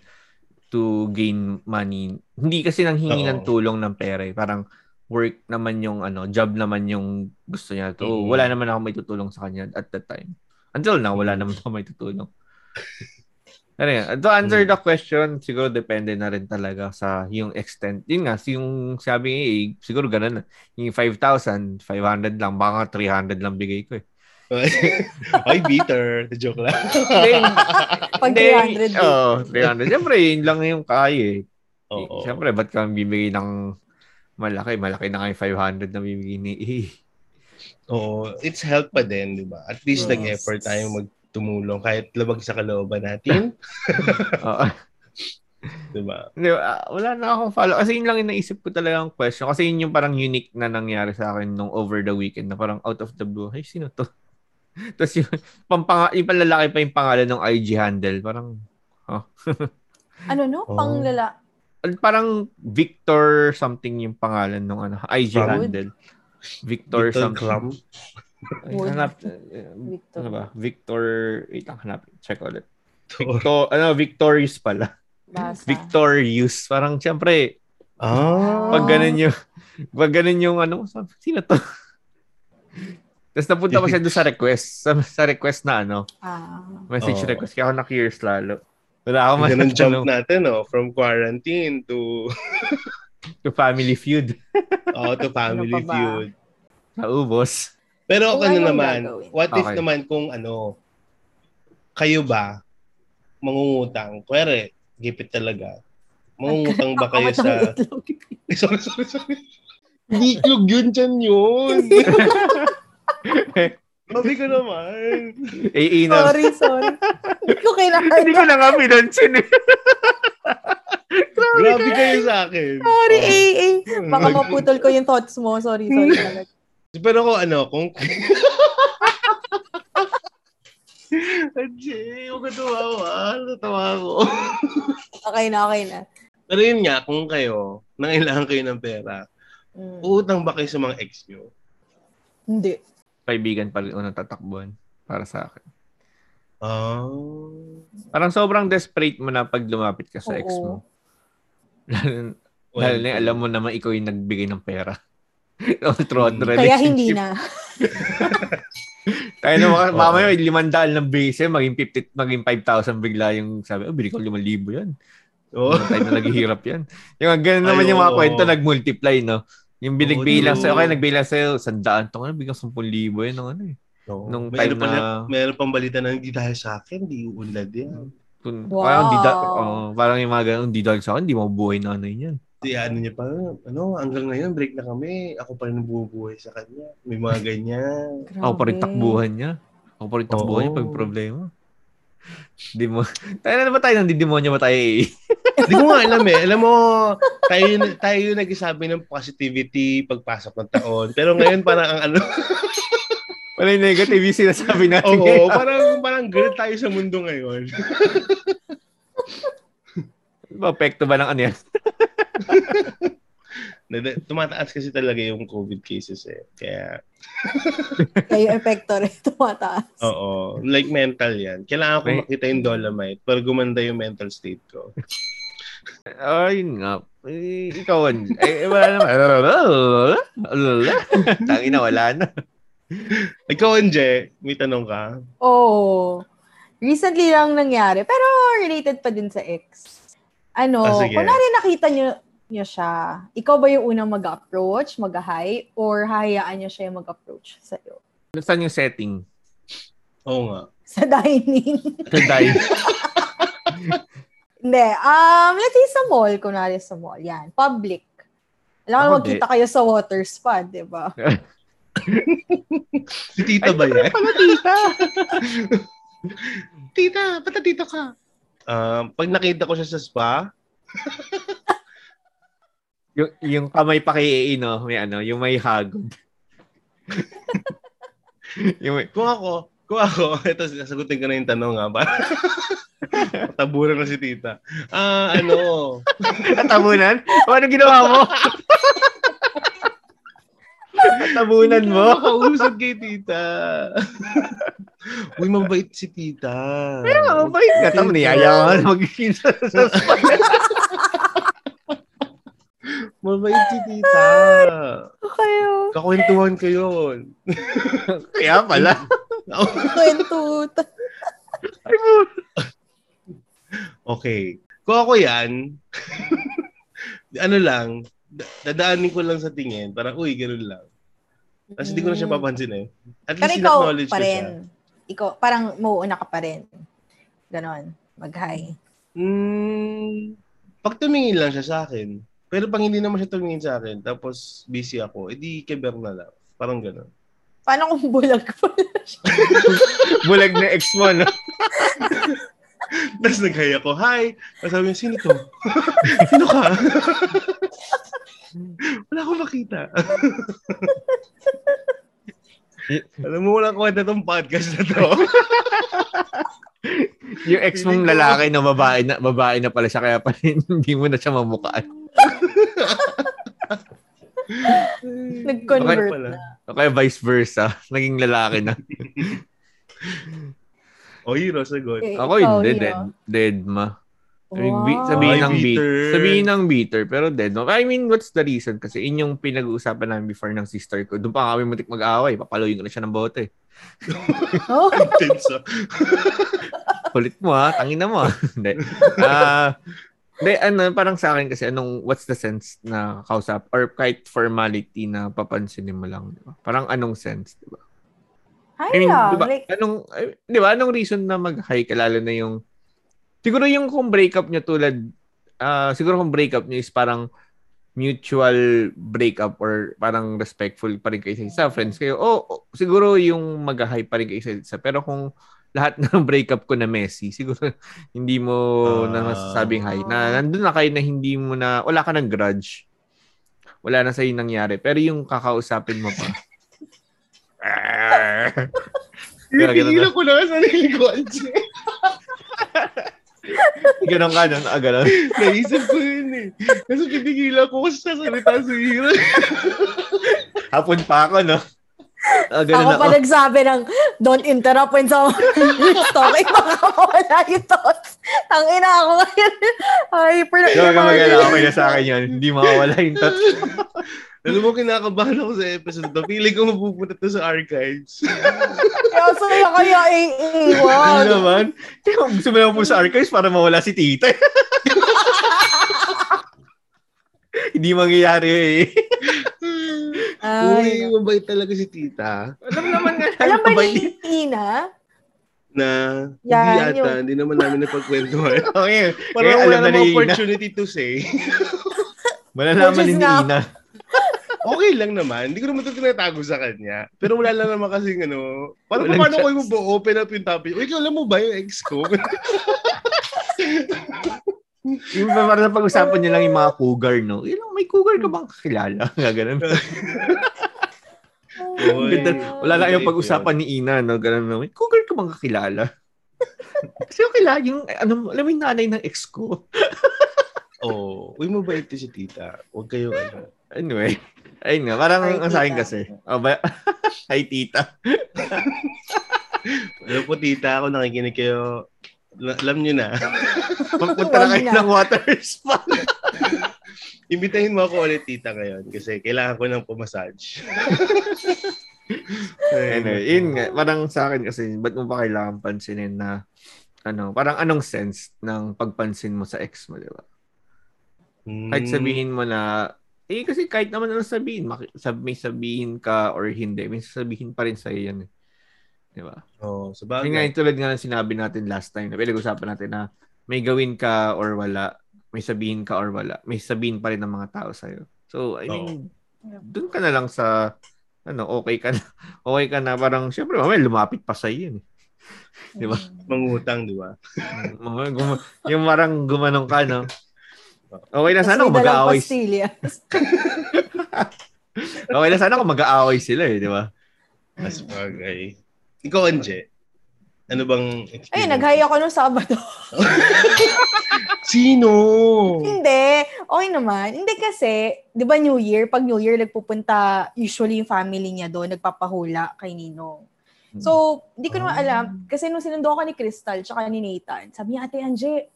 to gain money. Hindi kasi nang hingi ng tulong ng pera eh. Parang work naman yung ano, job naman yung gusto niya. To, Mm. wala naman ako may tutulong sa kanya at that time. Until now, wala naman ako may tutulong. *laughs* Pero yan, to answer Mm. the question, siguro depende na rin talaga sa yung extent. Yun nga, yung sabi nga eh, siguro ganun na. Yung 5,000, 500 lang, baka 300 lang bigay ko eh. *laughs* Ay, bitter. Joke lang. Then, Pag Hindi, 300 din. Oo, 300. Siyempre, yun lang yung kaya eh. Oo. Siyempre, ba't ka bibigay ng malaki? Malaki na kayo 500 na bibigay ni eh. Oo. It's help pa din, di ba? At least Yes. nag-effort tayo magtumulong kahit labag sa kalooban natin. *laughs* Oo. di ba? Hindi, ah, wala na akong follow. Kasi yun lang yung naisip ko talaga ang question. Kasi yun yung parang unique na nangyari sa akin nung over the weekend na parang out of the blue. Ay, sino to? *laughs* Tapos yung, pampanga, yung panlalaki pa yung pangalan ng IG handle. Parang, *laughs* Ano no? Oh. Panglala. Parang Victor something yung pangalan ng ano, IG From? handle. Victor, Victor something. Crumb. Ay, hanap. eh, Victor. Ano ba? Victor, wait lang, hanap. Check ulit. Victor, ano, Victorious pala. Basa. Victorious. Parang, syempre, Ah. pag ganun yung, pag ganun yung, ano, sino to? Tapos napunta pa siya doon sa request. Sa, sa request na, ano, Ah. message Oo. request. Kaya ako na-curious lalo. Wala ako Ganun man jump natin, no? From quarantine to, *laughs* to family feud. *laughs* oh, to family Ano feud. Naubos. Pero Kung ano naman, gagawin? what if Okay. naman kung ano, kayo ba, mangungutang, kwere, gipit talaga, mangungutang ba kayo sa... *laughs* sorry, sorry, sorry. Hindi itlog yun, dyan yun. Sabi ko naman. Na. sorry, sorry. Hindi ko kailangan. Hindi ko na nga pinansin eh. Grabe kayo sa akin. Sorry, Oh. AA. Baka maputol ko yung thoughts mo. Sorry, sorry talaga. Pero kung ano, kung... Ajay, huwag ka tumawa. Natawa ako. Okay na, okay na. Pero yun nga, kung kayo, nangailangan kayo ng pera, Mm. uutang ba kayo sa mga ex nyo? Hindi. Kaibigan pa rin unang tatakbuhan para sa akin. Oh. Parang sobrang desperate mo na pag lumapit ka sa ex Oo. mo. Lalo, *laughs* lalo na yung alam mo naman ikaw yung nagbigay ng pera. *laughs* Throughout the Kaya relationship. hindi na. Kaya na mga, *laughs* Oo. mamaya may limandaan ng base, maging 50, maging 5,000 bigla yung sabi, oh, bili ko 5,000 yan. Oh. Yung time na naghihirap yan. Yung ganun naman Ay, yung mga oo. kwento, nag-multiply, no? Yung binigbigay Oo, lang sa'yo, true. kaya nagbigay lang sa'yo, sandaan to, ano, biglang 10,000 yan, ng ano eh. No. Nung time pa na- meron pang balita na hindi dahil sa akin, hindi uunlad yan. Kung, Wow. Parang, di da, oh, parang yung mga ganun, di dahil sa akin, di mabubuhay na ano yan. Di ano niya pa, ano, hanggang ngayon, break na kami. Ako pa rin nabubuhay sa kanya. May mga ganyan. Ako pa rin takbuhan niya. Ako pa rin takbuhan niya Oo. pag problema. Di mo. Tayo na ba tayo ng didemonyo ba tayo eh? *laughs* Hindi ko nga alam eh. Alam mo, tayo, tayo yung nagsasabi ng positivity pagpasok ng taon. Pero ngayon parang ang ano, *laughs* Wala yung negative yung sinasabi natin. oo, ngayon. parang, parang ganun tayo sa mundo ngayon. *laughs* Apekto ba ng ano yan? Tumataas kasi talaga yung COVID cases eh. Kaya, *laughs* Kaya yung epekto rin tumataas. oo, like mental yan. Kailangan ko makita yung dolomite para gumanda yung mental state ko. *laughs* Ayun nga. Eh, ikaw, An- eh, wala naman. *laughs* Tangina, wala na. Ikaw, Anje, may tanong ka? Oh. Recently lang nangyari. Pero related pa din sa ex. Ano, Ah, sige. kunwari nakita nyo, nyo siya, ikaw ba yung unang mag-approach, mag-hi, or hahayaan nyo siya yung mag-approach sa'yo? Saan yung setting? Oo nga. Sa dining. Sa dive. *laughs* Hindi. Um, let's say sa mall. Kunwari sa mall. Yan. Public. Alam mo, magkita kayo sa water spa, di ba? *laughs* Si tita ba yan? Pala, tita. *laughs* tita, pata dito ka. Um, pag nakita ko siya sa spa, Yung, yung kamay pa kay no? May ano, yung may hagod. *laughs* yung may, Kung ako, kung ako, *laughs* ito, sagutin ko na yung tanong nga ba? *laughs* Taburan na si tita. Ah, ano? Tabunan? O ano ginawa mo? Tabunan mo? Makausap kay tita. Uy, mabait si tita. Pero, bakit ka? Tama niyaya ka magkikita sa spot. Mabait si tita. *laughs* Kayo. Kakwentuhan ko yun. *laughs* Kaya pala. Kwentuta. *laughs* Okay. Kung ako yan, ano lang, da- dadaanin ko lang sa tingin. Parang, uy, ganun lang. Tapos hindi ko na siya papansin eh. At Pero least ikaw in-acknowledge pa ko rin. siya. Ikaw, parang mauuna ka pa rin. Ganon. Mag-hi. Hmm, pag tumingin lang siya sa akin. Pero pag hindi naman siya tumingin sa akin, tapos busy ako, edi keber na lang. Parang gano'n. Paano kung bulag ko *laughs* Bulag na ex mo, no? *laughs* Tapos naghaya ko, hi! Tapos sabi niya, sino to? *laughs* sino ka? Wala akong makita. Alam mo, walang kwenta tong podcast na to. Yung ex mong lalaki na babae na babae na pala siya kaya pa rin *laughs* hindi mo na siya mamukaan. *laughs* Nag-convert pala? na. O kaya vice versa, naging lalaki na. *laughs* O, hero, sagot. Eh, Ako hindi, Hiro. dead, dead ma. I mean, Wow. sabihin Ay, ng bitter. bitter. Sabihin ng bitter, pero dead ma. I mean, what's the reason? Kasi yun yung pinag-uusapan namin before ng sister ko. Doon pa kami mutik mag-away. Papaluin ko na siya ng bote. *laughs* Oh, Intense, ah. *laughs* Kulit mo ha, tangin na mo. ha. *laughs* Hindi. Ah, hindi, ano, parang sa akin kasi, anong, what's the sense na kausap? Or kahit formality na papansinin mo lang, di ba? Parang anong sense, di ba? hi I mean, lang. di ba, Like, anong, ay, di ba, anong reason na mag-high ka, lalo na yung, siguro yung kung breakup niya tulad, ah siguro kung breakup niya is parang mutual breakup or parang respectful pa rin kayo sa isa, friends kayo, oh, oh, siguro yung mag-high pa rin kayo sa isa. Pero kung lahat *laughs* ng breakup ko na messy, siguro *laughs* hindi mo na Ah. masasabing high. Na nandun na kayo na hindi mo na, wala ka ng grudge. Wala na sa'yo nangyari. Pero yung kakausapin mo pa. *laughs* Kaya ganun Tinigilan ko na sarili ko. *laughs* Ganon ka nun, ah, ganon. *laughs* Naisip ko yun eh. Kasi tinigilan ko kasi sa hero. *laughs* Hapon pa ako, no? Ah, ganun ako ako. pa nagsabi ng don't interrupt when someone is talking. Baka mawala yung thoughts. Tangina ako ngayon. Hyper na Huwag ka mag okay na sa akin yun. Hindi makawala yung thoughts. Alam mo, kinakabahan ako sa episode to. Feeling ko mapupunta to sa archives. *laughs* Kaya saya kaya eh, eh, Ano wag. naman? Kaya gusto mo lang po sa archives para mawala si tita. *laughs* Hindi mangyayari eh. Ay, Uy, mabait talaga si tita. Alam naman nga. alam ba ni Ina? Na hindi Yan, ata, yung- hindi naman namin napagkwentuhan. *laughs* Okay. Parang Eh, wala alam na namang opportunity to say. Malalaman ni Ina. Okay lang naman. Hindi ko naman ito tinatago sa kanya. Pero wala lang naman kasi ano. Parang paano ko yung open up yung topic? Uy, alam mo ba yung ex ko? *laughs* Yung ba para na pag-usapan niya lang yung mga cougar, no? Ilang may cougar ka bang kakilala? *laughs* Ganun. *laughs* Uy, Ganda. Wala lang yung pag-usapan ni Ina, no? Ganun na. May cougar ka bang kakilala? Kasi yung kilala, yung, ano, alam mo yung nanay ng ex ko. Oo. Oh, uy, mabait to si tita. Huwag kayo ano. Anyway, ayun nga, parang Hi, ang sa akin kasi. Oh, ba? *laughs* Hi, tita. *laughs* Alam po tita, ako nakikinig kayo. La- alam nyo na. *laughs* Magpunta na kayo ng water spa. Imbitahin mo ako ulit tita ngayon kasi kailangan ko ng pumasage. anyway, yun nga, parang sa akin kasi, ba't mo pa kailangan pansinin na, ano, parang anong sense ng pagpansin mo sa ex mo, di ba? Hmm. Kahit sabihin mo na, eh kasi kahit naman ano sabihin, maki- sab may sabihin ka or hindi, may sasabihin pa rin sa'yo yan. Eh. Di ba? Oo, oh, sa bagay. yung tulad nga ng sinabi natin last time, na pinag-usapan natin na may gawin ka or wala, may sabihin ka or wala, may sabihin pa rin ng mga tao sa'yo. So, I mean, dun ka na lang sa, ano, okay ka na. *laughs* Okay ka na, parang, syempre, mamaya lumapit pa sa'yo yun. eh. *laughs* Di ba? Mangutang, di ba? Gum- yung parang gumanong ka, no? *laughs* Okay na sana kung mag-aaway. *laughs* Okay na sana kung mag-aaway sila eh, di ba? Mas bagay. Ikaw, Anje, ano bang experience? Ayun, nag-hi ako nung Sabado. *laughs* Sino? Hindi. Okay naman. Hindi kasi, di ba New Year, pag New Year, nagpupunta usually yung family niya doon, nagpapahula kay Ninong. So, hindi ko naman Ah. alam. Kasi nung sinundo ako ni Crystal tsaka ni Nathan, sabi niya, Ate Anje,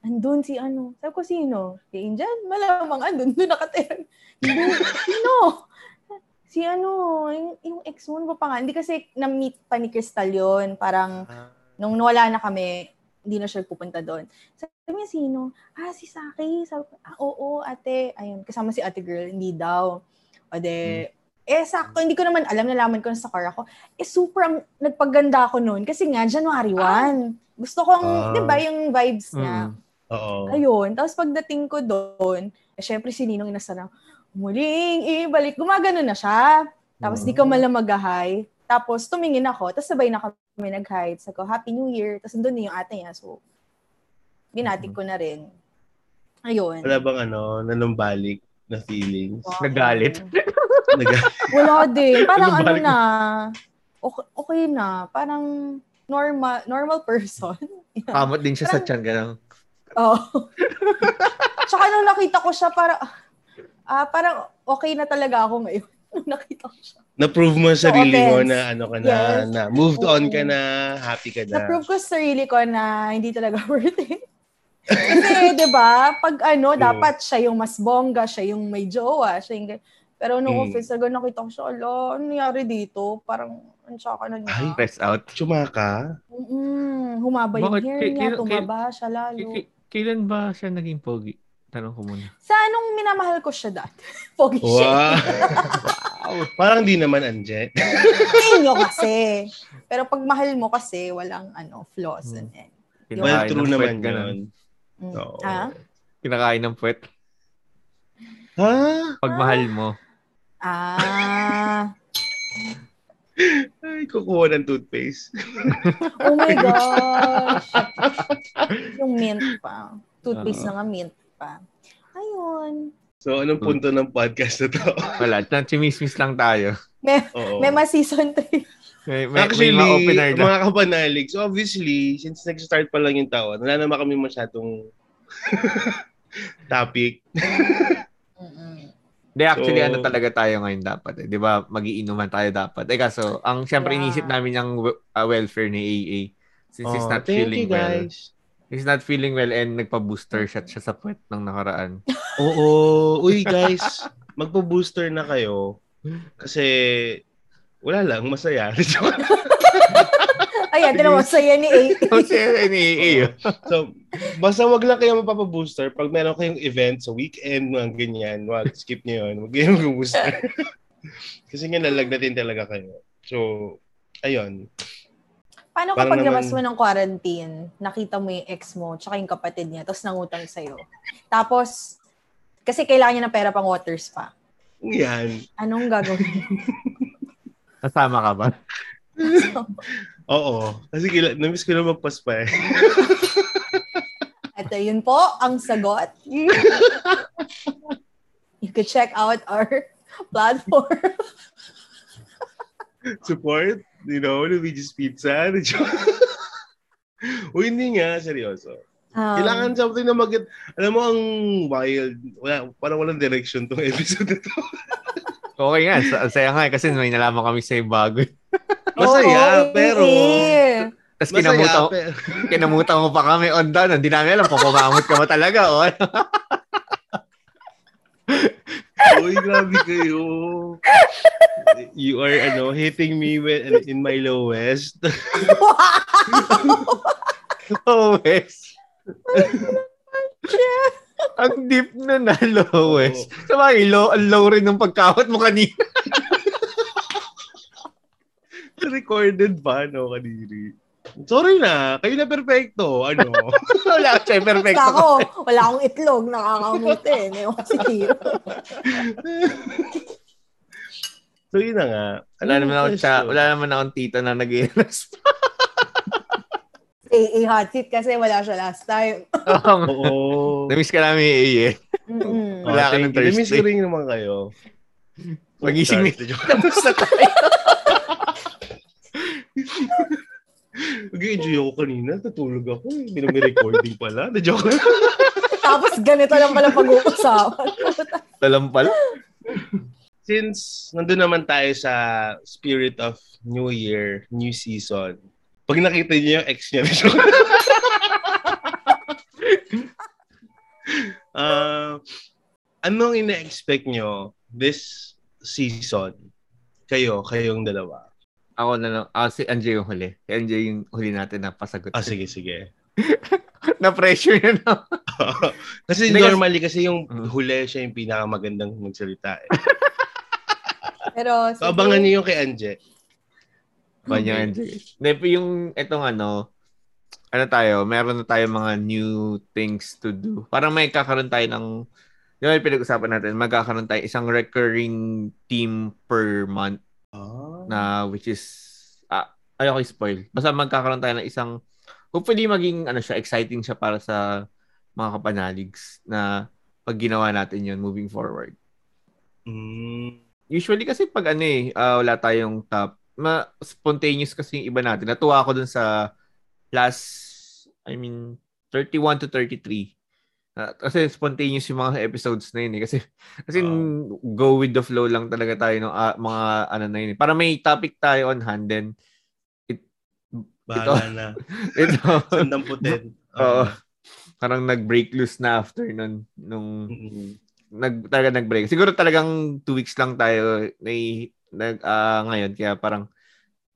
andun si ano. Sabi ko, sino? Si Angel? Malamang andun. Doon nakatira. *laughs* Sino? Si ano, yung, yung ex mo, ano pa nga? Hindi kasi na-meet pa ni Crystal yon Parang, nung nawala na kami, hindi na siya pupunta doon. Sabi niya, sino? Ah, si Saki. Sabi ko, ah, oo, ate. Ayun, kasama si ate girl. Hindi daw. O de, eh, sakto, hindi ko naman alam, nalaman ko na sa car ako. Eh, super ang nagpaganda ako noon. Kasi nga, January 1. Gusto kong, Ah. di ba, yung vibes niya. Mm. Oo. Ayun. Tapos pagdating ko doon, eh, syempre si Ninong inasarang, muling ibalik. Gumagano na siya. Tapos di ko Mm. malang mag-hi. Tapos tumingin ako. Tapos sabay na kami nag-hi. Sabi ko, Happy New Year. Tapos doon yung ate niya. So, ginatik ko na rin. Ayun. Wala bang ano, nanumbalik na feelings? Wow. Nagalit. *laughs* Nag- Wala din. Parang ano na, okay, okay na. Parang normal normal person. *laughs* Kamot din siya sa tiyan, ganun. Oo. *laughs* Tsaka nung nakita ko siya, parang, ah, parang okay na talaga ako ngayon. *laughs* Nung nakita ko siya. na-prove mo sa sarili mo offense. na ano ka na, Yes. na moved on ka na, happy ka na. Na-prove ko sa sarili ko na hindi talaga *laughs* worth it. Kasi, di ba, pag ano, dapat siya yung mas bongga, siya yung may jowa, siya yung... Pero nung Mm. office, talaga nakita ko siya, ala, ano nangyari dito? Parang, ang tsaka na niya. Ay, Press out. Tsumaka? Mm, humaba yung Bakit? hair niya, tumaba siya lalo. Kailan ba siya naging pogi? Tanong ko muna. Sa anong minamahal ko siya dati? *laughs* Pogi siya. *laughs* Wow. Parang di naman, Anje. Inyo kasi. Pero pag mahal mo kasi, walang ano, flaws. Hmm. And, and, Well, Kinakain true ng naman ganun. yun. mm. Oo. Ah? Kinakain ng puwet. Ha? Pag mahal mo. Ah. Ay, kukuha ng toothpaste. *laughs* Oh my gosh. yung mint pa. Toothpaste Oo. na nga mint pa. Ayun. So, anong punto ng podcast na to? *laughs* Wala. Chimismis lang tayo. May, Oo. may ma season 3. May, may, Actually, may mga opener na. mga obviously, since nag-start pa lang yung taon, wala naman kami masyadong *laughs* topic. Hindi, actually, So- ano talaga tayo ngayon dapat eh. Di ba, magiinuman tayo dapat. Eh, kaso, ang siyempre Yeah. inisip namin yung uh, welfare ni AA. Since he's Oh, not thank feeling you, well. guys. He's not feeling well and nagpa-booster shot siya sa puwet ng nakaraan. *laughs* Oo. Uy, guys, magpo-booster na kayo. Kasi, wala lang, masaya. *laughs* *laughs* Ayan, mo, saya ni A. *laughs* Kasi ni AA. oh. so, basta wag lang kayo mapapa-booster. Pag meron kayong event sa weekend, mga ganyan, wag, skip nyo yun. Huwag kayong mag-booster. *laughs* Kasi nga nalagnatin talaga kayo. So, ayun. Paano kapag labas naman- mo ng quarantine, nakita mo yung ex mo, tsaka yung kapatid niya, tapos nangutang sa'yo. Tapos, kasi kailangan niya ng pera pang water spa. Yan. Anong gagawin? *laughs* Nasama ka ba? Oo. Kasi kila, namiss ko na magpaspa eh. *laughs* Ito yun po, ang sagot. *laughs* you could check out our platform. *laughs* Support, you know, Luigi's Pizza. Uy, hindi nga, seryoso. Um, Kailangan something na mag Alam mo, ang wild. Wala, parang walang direction tong episode na to. Okay nga. Sa- Saya nga eh, kasi may nalaman kami sa bago. *laughs* Masaya, oo, pero... eh. Tapos Masaya, kinamutan, pero... *laughs* kinamutan mo pa kami on down. Hindi namin alam kung kumamot ka ba talaga. Oh. *laughs* Uy, grabe kayo. You are, ano, hitting me when, in my lowest. Lowest. Ang deep na na *laughs* lowest. Sa bagay, low, ang low rin ng pagkawat mo kanina. *laughs* Recorded pa, no, kaniri. Sorry na, kayo na perfecto. Ano? *laughs* Wala siya, perfect. Basta ako, wala akong itlog, nakakamuti. Ngayon kasi hero. so, yun na nga. Wala Ano naman ako, question? wala naman akong tito na nag AA hot seat kasi wala siya last time. Oo. *laughs* Oo. Namiss ka namin eh. Mm-mm. Wala ka ng you. Namiss ko Thursday. rin naman kayo. Magising ni- Thursday. Tapos na *laughs* tayo. Nag-enjoy ako kanina. Natulog ako. Hindi naman recording pala. Na-joke lang. *laughs* Tapos ganito lang pala pag-uusapan. Talam pala. Since nandun naman tayo sa spirit of New Year, New Season, pag nakita niyo yung ex niya, lang. *laughs* Ah, anong ina-expect nyo this season? Kayo, kayong dalawa. Ako na lang. Ah, si Anjay yung huli. Si Anjay yung huli natin na pasagot. Ah, sige, sige. *laughs* Na-pressure na na. *laughs* kasi kasi- normally kasi yung Mm. huli siya yung pinakamagandang magsalita. Eh. Pero, So, abangan niyo yung kay Anje. Banya Anjay. Hindi, po yung itong ano, ano tayo, meron na tayo mga new things to do. Parang may kakaroon tayo ng, di ba pinag-usapan natin, magkakaroon tayo isang recurring team per month Ah. na which is, ah, ayoko i-spoil. Basta magkakaroon tayo ng isang, hopefully maging ano siya, exciting siya para sa mga kapanaligs na pag ginawa natin yun moving forward. Mm. Usually kasi pag ano eh, ah, wala tayong top, ma spontaneous kasi yung iba natin. Natuwa ako dun sa last, I mean, 31 to 33. Ah, kasi spontaneous yung mga episodes na yun eh. Kasi, kasi Oo. go with the flow lang talaga tayo ng ah, mga ano na yun eh. Para may topic tayo on hand, then Bahala na. *laughs* ito, *laughs* Sandang putin. *laughs* Oo. parang nag-break loose na after nun, nung Mm-mm. nag talaga nag-break. Siguro talagang two weeks lang tayo na nag ah, ngayon kaya parang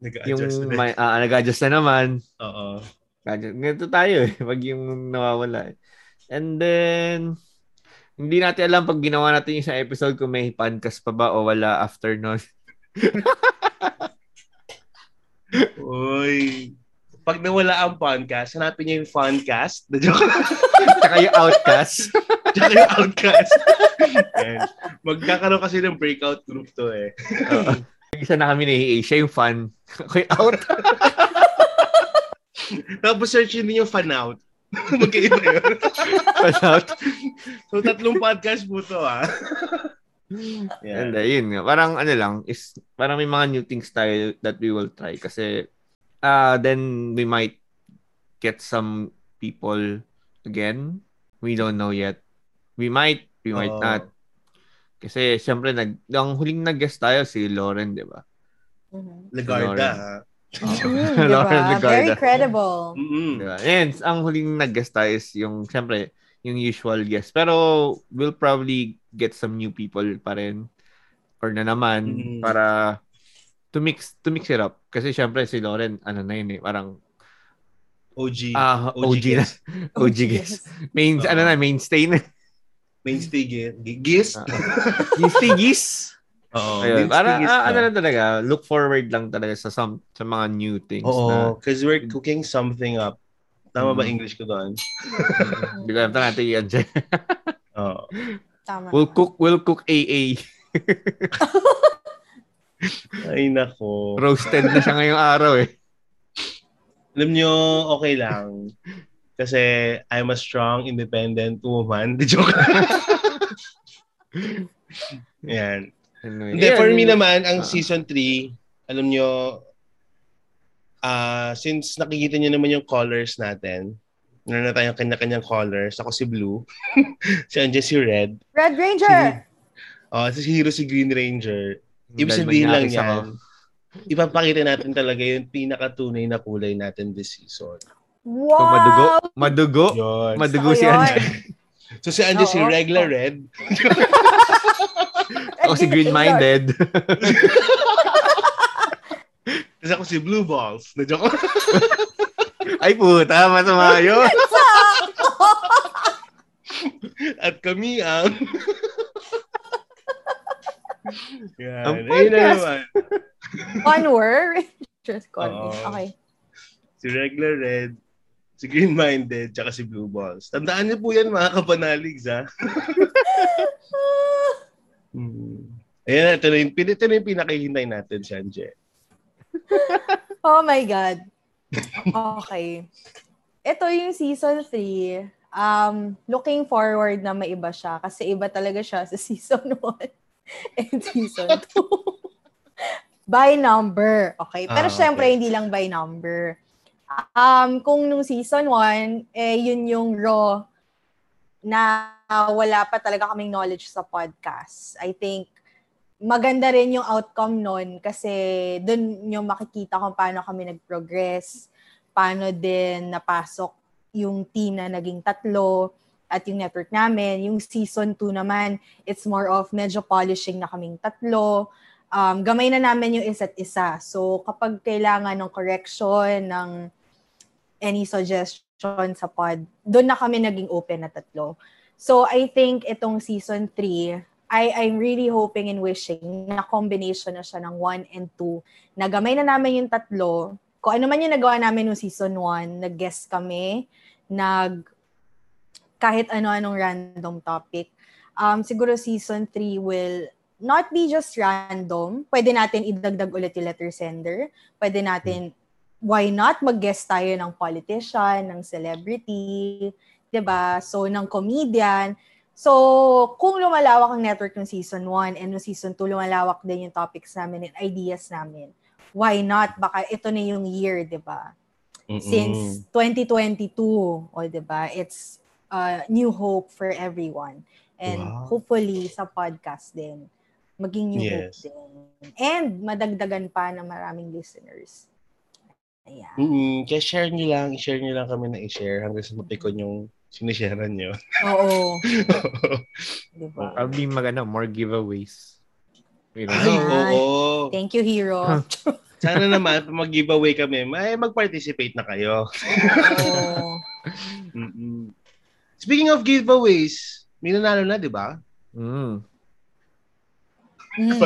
yung Nag-adjust ulit. may ah, nag-adjust na naman. Oo. Ganito tayo eh pag yung nawawala. eh. And then hindi natin alam pag ginawa natin yung isang episode kung may podcast pa ba o wala after nun. *laughs* Uy. Pag nawala ang podcast, hanapin niyo yung funcast. Na *laughs* joke. Tsaka yung outcast. Tsaka yung outcast. Magkakaroon kasi ng breakout group to eh. Oo. Isa na kami ni Siya yung fun. Ako yung out. Tapos search yun yung fan out. *laughs* Magkaiba yun. Fun out. So tatlong podcast po to ah. And Yeah. uh, yun nga. Parang ano lang, is parang may mga new things tayo that we will try kasi uh, then we might get some people again. We don't know yet. We might, we might Oo. not. Kasi syempre nag ang huling nag-guest tayo si Lauren, 'di ba? Mhm. Lagarda ha. Mm, *laughs* Lauren diba? Legarda. Very credible. Mm-mm. Diba? And ang huling nag-guest tayo is yung syempre yung usual guest. Pero we'll probably get some new people pa rin or na naman Mm. para to mix to mix it up kasi syempre si Lauren ano na yun eh parang OG. ah OG, na guest. *laughs* OG guest main Oo. ano na mainstay na Mainstay gi- gi- gis. Ah. mainstay gis *laughs* Oo. ayun para gis ah, ano lang talaga look forward lang talaga sa some sa mga new things na Oo, because we're cooking something up. Tama ba Mm. English ko doon? hindi ko alam natin yan dyan. *laughs* Oo. Tama. we'll cook we'll cook AA *laughs* Ay nako. roasted na siya ngayong araw eh Alam nyo, okay lang. Kasi I'm a strong, independent woman. Di *laughs* joke. Yan. Hindi, for me naman, ang Ah. season 3, alam nyo, ah since nakikita nyo naman yung colors natin, meron na tayong kanya-kanyang colors. Ako si Blue. *laughs* si Anje si Red. Red Ranger! Oh, si Hero si Green Ranger. Ibig sabihin lang yan, ipapakita natin talaga yung pinakatunay na kulay natin this season. Wow! So, madugo madugo Yun. madugo Gusto si. Anja So si Anje si regular red. ako si green minded Tapos ako si blue balls. Na joke. ay puta masama yun At kami ang... Yan. Ang Ayun na podcast. naman. One word. Just call me. Okay. Si regular red, si green minded, tsaka si blue balls. Tandaan niyo po yan mga kapanaligs ha. *laughs* Hmm. Ayan, ito na yung, ito na yung pinakihintay natin, Sanje. *laughs* Oh my God. Okay. Ito yung season 3. Um, looking forward na maiba siya kasi iba talaga siya sa *laughs* season 1 and season 2. by number. Okay. Pero Ah, syempre, okay. hindi lang by number. Um, kung nung season 1, eh, yun yung raw na wala pa talaga kaming knowledge sa podcast. I think maganda rin yung outcome nun kasi dun yung makikita kung paano kami nag-progress, paano din napasok yung team na naging tatlo at yung network namin. Yung season 2 naman, it's more of medyo polishing na kaming tatlo. Um, gamay na namin yung isa't isa. So kapag kailangan ng correction, ng any suggestion sa pod, doon na kami naging open na tatlo. So I think itong season 3, I, I'm really hoping and wishing na combination na siya ng 1 and 2. Na gamay na namin yung tatlo. Kung ano man yung nagawa namin ng season 1, nag-guest kami, nag kahit ano-anong random topic. Um, siguro season 3 will not be just random. Pwede natin idagdag ulit yung letter sender. Pwede natin, why not mag-guest tayo ng politician, ng celebrity, 'di ba? So, ng comedian. So, kung lumalawak ang network ng season 1 and ng season 2, lumalawak din yung topics namin and ideas namin. Why not? Baka ito na yung year, 'di ba? Since 2022, o 'di ba? It's uh, new hope for everyone. And Wow. hopefully sa podcast din maging new hope Yes. din. And madagdagan pa ng maraming listeners. Ayan. Mm-mm. Kaya share nyo lang, share nyo lang kami na i-share hanggang sa mapikon yung sinisharean nyo. Oo. Di ba? Probably mag, ano, more giveaways. Ay, oo. Thank you, Hero. *laughs* Sana naman, pag mag-giveaway kami, may mag-participate na kayo. Oo. *laughs* Speaking of giveaways, may nanalo na, di ba? Mm. Mm.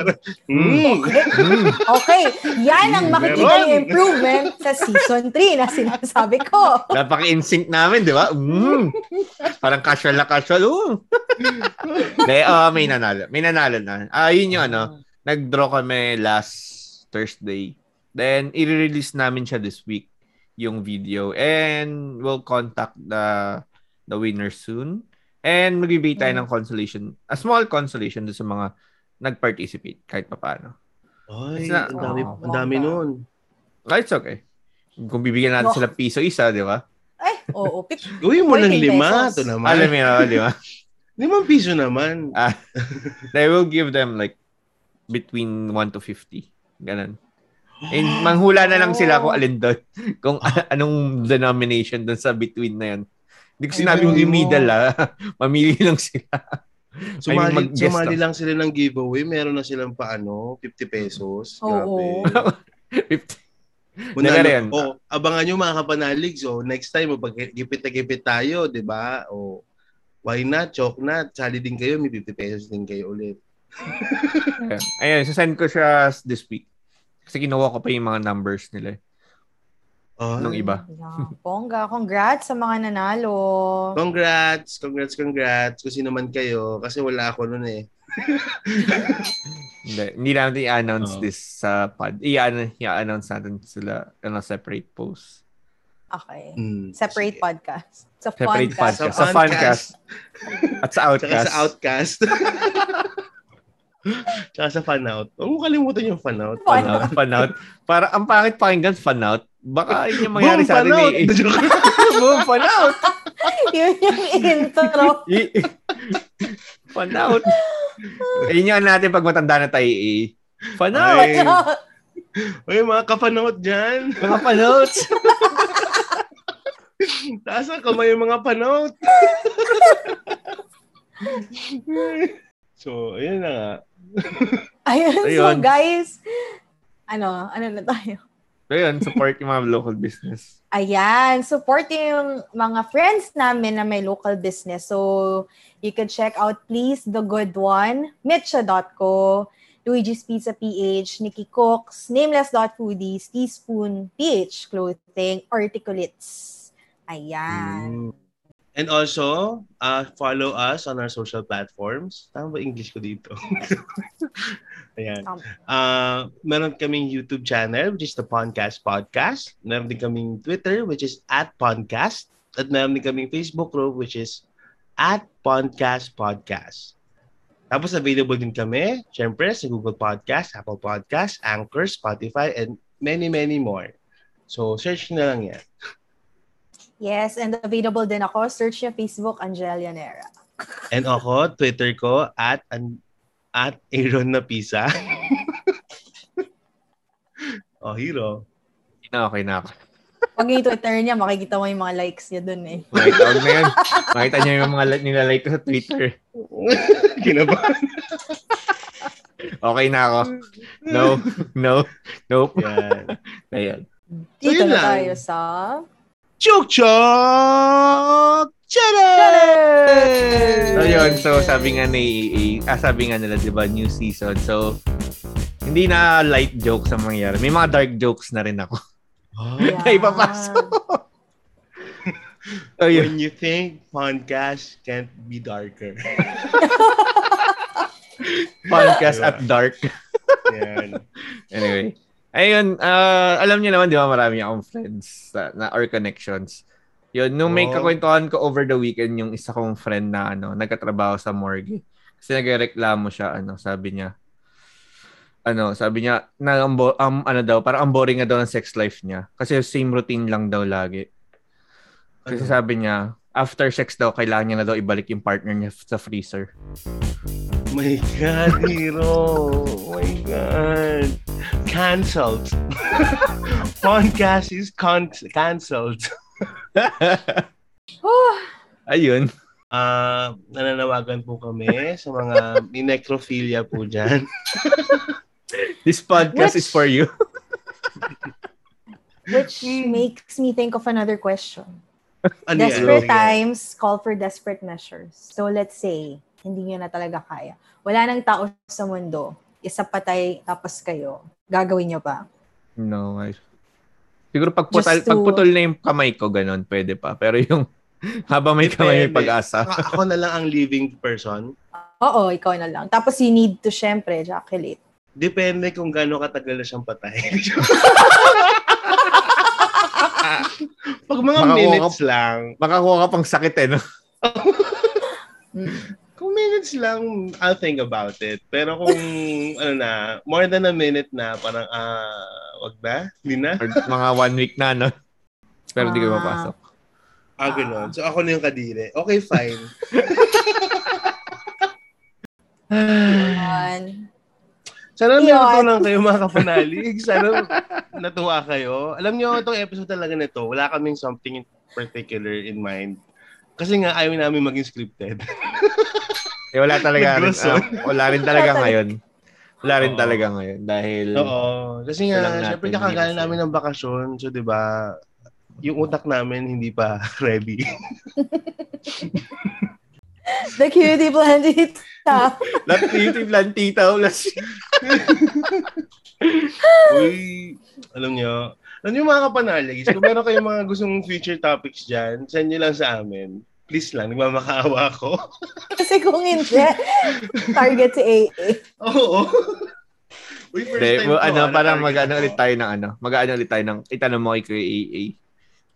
Mm. Mm. Okay, yan ang makikita Meron. yung improvement sa season 3 na sinasabi ko. Napaka-insync namin, di ba? Mm. Parang casual na casual. Oh. De, uh, may nanalo. May nanalo na. Ah, yun yung ano, nag-draw kami last Thursday. Then, i-release namin siya this week, yung video. And we'll contact the the winner soon. And magbibigay tayo Mm. ng consolation, a small consolation sa mga nag-participate kahit pa paano. Ay, It's not- ang dami, Oh, ang dami bongga. nun. Ah, it's okay. Kung bibigyan natin No. sila piso isa, di ba? Ay, oo. Pip. Gawin *laughs* mo ng 14 lima, pesos. ito naman. Alam mo yun, di ba? *laughs* Limang piso naman. Ah, *laughs* they will give them like between 1 to 50. Ganun. And *gasps* manghula na lang sila kung alin doon. Kung anong denomination doon sa between na yun. Hindi ko sinabi yung middle ah. Mamili lang sila. *laughs* Sumali, mag-guess sumali lang. lang sila ng giveaway. Meron na silang paano, 50 pesos. Oo. Grabe. *laughs* 50. Kung Hindi, pero ano, yan. oh, abangan nyo mga kapanalig. So, next time, magpag-gipit na gipit tayo, di ba? O, why not? Choke not. Sali din kayo, may 50 pesos din kayo ulit. *laughs* Ayan, sasend ko siya this week. Kasi kinuha ko pa yung mga numbers nila. Ay. Nung iba. Yeah, Bongga, congrats sa mga nanalo. Congrats! Congrats, congrats. Kung sino man kayo. Kasi wala ako nun eh. Hindi, hindi natin i-announce Oo. this sa pod. I-ano- I-announce natin sila on a separate post. Okay. Hmm, Separate sige. podcast. Sa Separate podcast. podcast. Sa Sa Funcast. At sa Outcast. sa Outcast. Tsaka sa *laughs* Fanout. Huwag mo kalimutan yung Fanout. Fun Fan out, fan out. Para ang pangit pakinggan, fan out. Baka *laughs* yun yung mangyari Boom, sa atin *laughs* eh. *laughs* Boom, fan out. Yun yung intro. Fan out. Ayun yung ano natin pag matanda na tayo eh. Fan out. Ay. Uy, mga ka-Fanout dyan. Mga fan out. Taas ang kamay yung mga Fanout. so, ayun na nga. Ayun, so Ayun. guys, ano, ano na tayo? So yun, support yung mga local business. Ayan, support yung mga friends namin na may local business. So, you can check out please The Good One, Mitcha.co, Luigi's Pizza PH, Nikki Cooks, Nameless.foodies, Teaspoon PH Clothing, Articulates. Ayan. Mm. And also, uh, follow us on our social platforms. Tama ba English ko dito? *laughs* Ayan. Uh, meron kaming YouTube channel, which is the Podcast Podcast. Meron din kaming Twitter, which is at Podcast. At meron din kaming Facebook group, which is at Podcast Podcast. Tapos available din kami, syempre, sa Google Podcast, Apple Podcast, Anchor, Spotify, and many, many more. So, search na lang yan. Yes, and available din ako. Search niya Facebook, Angelia Nera. *laughs* And ako, Twitter ko, at, an, at Aaron na Pisa. *laughs* oh, hero. Na, okay na ako. Pag yung Twitter niya, makikita mo yung mga likes niya dun eh. Makita, huwag na. Makita niyo yung mga li- nilalike ko sa Twitter. *laughs* Kinabahan. Okay na ako. No, no, nope. Yan. Ayan. Dito yun na lang. tayo sa... Chuk Chuk Challenge! So yun, so sabi nga ni ah, sabi nga nila, di ba, new season. So, hindi na light jokes ang mangyayari. May mga dark jokes na rin ako. Oh. *laughs* Na ipapasok. *laughs* so yun. when you think podcast can't be darker. *laughs* Podcast Diba? at dark. Yan. Anyway. Ayun, ah, alam niyo naman, di ba, marami akong friends na, na or connections. Yun, nung may Oh. kakwentuhan ko over the weekend, yung isa kong friend na, ano, nagkatrabaho sa morgue. Kasi nagreklamo siya, ano, sabi niya, ano, sabi niya, na, bo- um, ano daw, parang ang boring nga daw ng sex life niya. Kasi same routine lang daw lagi. Kasi Ano? sabi niya, after sex daw, kailangan niya na daw ibalik yung partner niya sa freezer. My God, hero. Oh my God. Cancelled. *laughs* podcast is con- cancelled. *laughs* Oh, Ayun. Ah, nananawagan po kami sa mga may necrophilia po dyan. *laughs* This podcast Which- is for you. which makes me think of another question. Ano? Desperate Sige. times call for desperate measures. So let's say, hindi nyo na talaga kaya. Wala nang tao sa mundo. Isa patay, tapos kayo. Gagawin nyo ba? No, I... Siguro pagputol, Just to- pagputol na yung kamay ko, ganun, pwede pa. Pero yung *laughs* habang may kamay, may pag-asa. Ako, ako na lang ang living person. Oo, ikaw na lang. Tapos you need to, syempre, ejaculate. Depende kung gaano katagal na siyang patay. *laughs* Pag mga Makakuha minutes lang, Makakuha ka pang sakit eh, no? *laughs* Mm. Minutes lang, I'll think about it. Pero kung, *laughs* ano na, more than a minute na, parang, ah, wag na, hindi na. Or mga one week na, no? Pero di ko Ah. mapasok. Ah, ganun. So, ako na yung kadire. Okay, fine. Yan. Sana may natutunan kayo mga kapanalig. Sana natuwa kayo. Alam niyo, itong episode talaga nito, wala kaming something in particular in mind. Kasi nga, ayaw namin maging scripted. *laughs* Eh, wala talaga rin, ah, wala rin talaga Wala ngayon. Wala rin Oo. talaga ngayon. Dahil, Oo. Kasi nga, natin syempre kakagaling namin ng bakasyon. So, di ba, yung utak namin hindi pa *laughs* ready. The cutie plantita. lahat YouTube lang, tita, ulas. Uy, alam nyo, alam nyo mga kapanalig, kung meron kayong mga gustong future topics dyan, send nyo lang sa amin. Please lang, nagmamakaawa ako. *laughs* Kasi kung hindi, target si AA. Oo. *laughs* Uy, first Hindi, time well, ko, ano, ah, parang mag-ano ulit tayo ng ano, mag-ano ulit tayo ng, itanong mo kay Kuya AA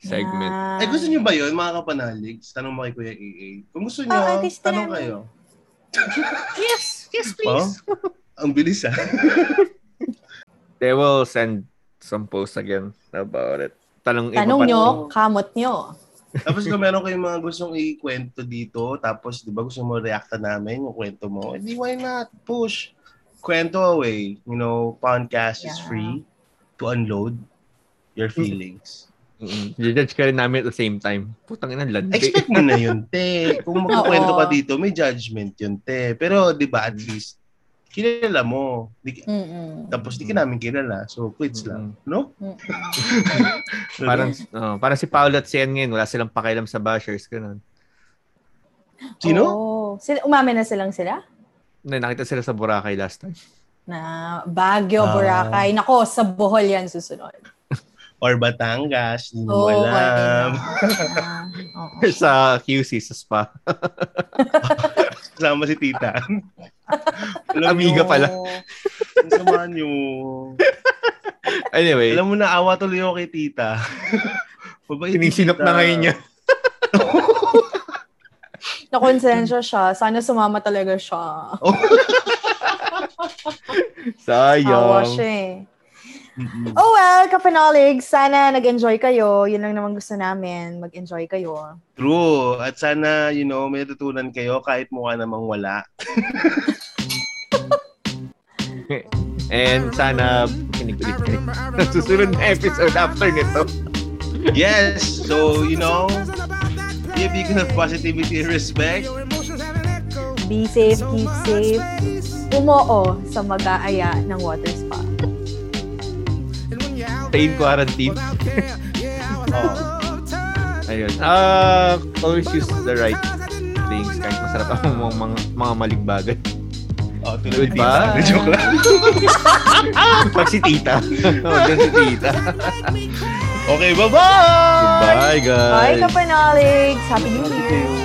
segment. Ah. Ay, gusto nyo ba yun, mga kapanalig? Tanong mo kay Kuya AA. Kung gusto Ah, gusto tanong kayo. *laughs* Yes, yes, Oh? Ang bilis ah. They will send some posts again about it. Tanong, Tanong nyo, kamot nyo. Tapos kung meron kayong mga gustong ikwento dito, tapos di ba gusto mo reacta namin yung kwento mo, edi why not? Push. Kwento away. You know, podcast is Yeah. free to unload your feelings. Mm-mm. Judge ka rin namin at the same time. Putang ina, landi. Expect mo na yun, te. Kung *laughs* magkukwento ka dito, may judgment yun, te. Pero, di ba, at least, kilala mo. Di, tapos, di ka namin kilala. So, quits lang. No? Mm-mm. *laughs* Parang, oh, parang si Paolo at si Ian ngayon, wala silang pakialam sa bashers. Ganun. Sino? Oh. Sila, umamin na silang sila? Na, nakita sila sa Boracay last time. Na Baguio, Ah. Boracay. Nako, sa Bohol yan susunod. *laughs* Or Batangas, hindi mo Oh, alam. *laughs* sa QC, sa spa. Kasama si tita. *laughs* Alam Amiga nyo, pala. Ang sama nyo. Anyway, Alam mo na, awa tuloy ako kay tita. *laughs* Mabait si sinisinop tita. na ngayon niya. *laughs* Nakonsensya siya. Sana sumama talaga siya. Sayang. Awa siya eh. Oh well, kapanalig, sana nag-enjoy kayo. Yun lang naman gusto namin, mag-enjoy kayo. True. At sana, you know, may natutunan kayo kahit mukha namang wala. *laughs* And sana kinig ulit kayo. sa susunod na episode after nito. Yes. So, you know, be a beacon of positivity and respect. Be safe, keep safe. Umoo sa mag-aaya ng water spa. In quarantine. *laughs* Oh. Ayun. Ah, always use the right things kahit masarap ang mga, mga, mga maling bagay. Oh, tulad Goodbye. tita. *laughs* Joke lang. *laughs* Pag si tita. oh, dyan si tita. Okay, bye-bye! Goodbye, guys. Bye, kapanalig! Happy New Year!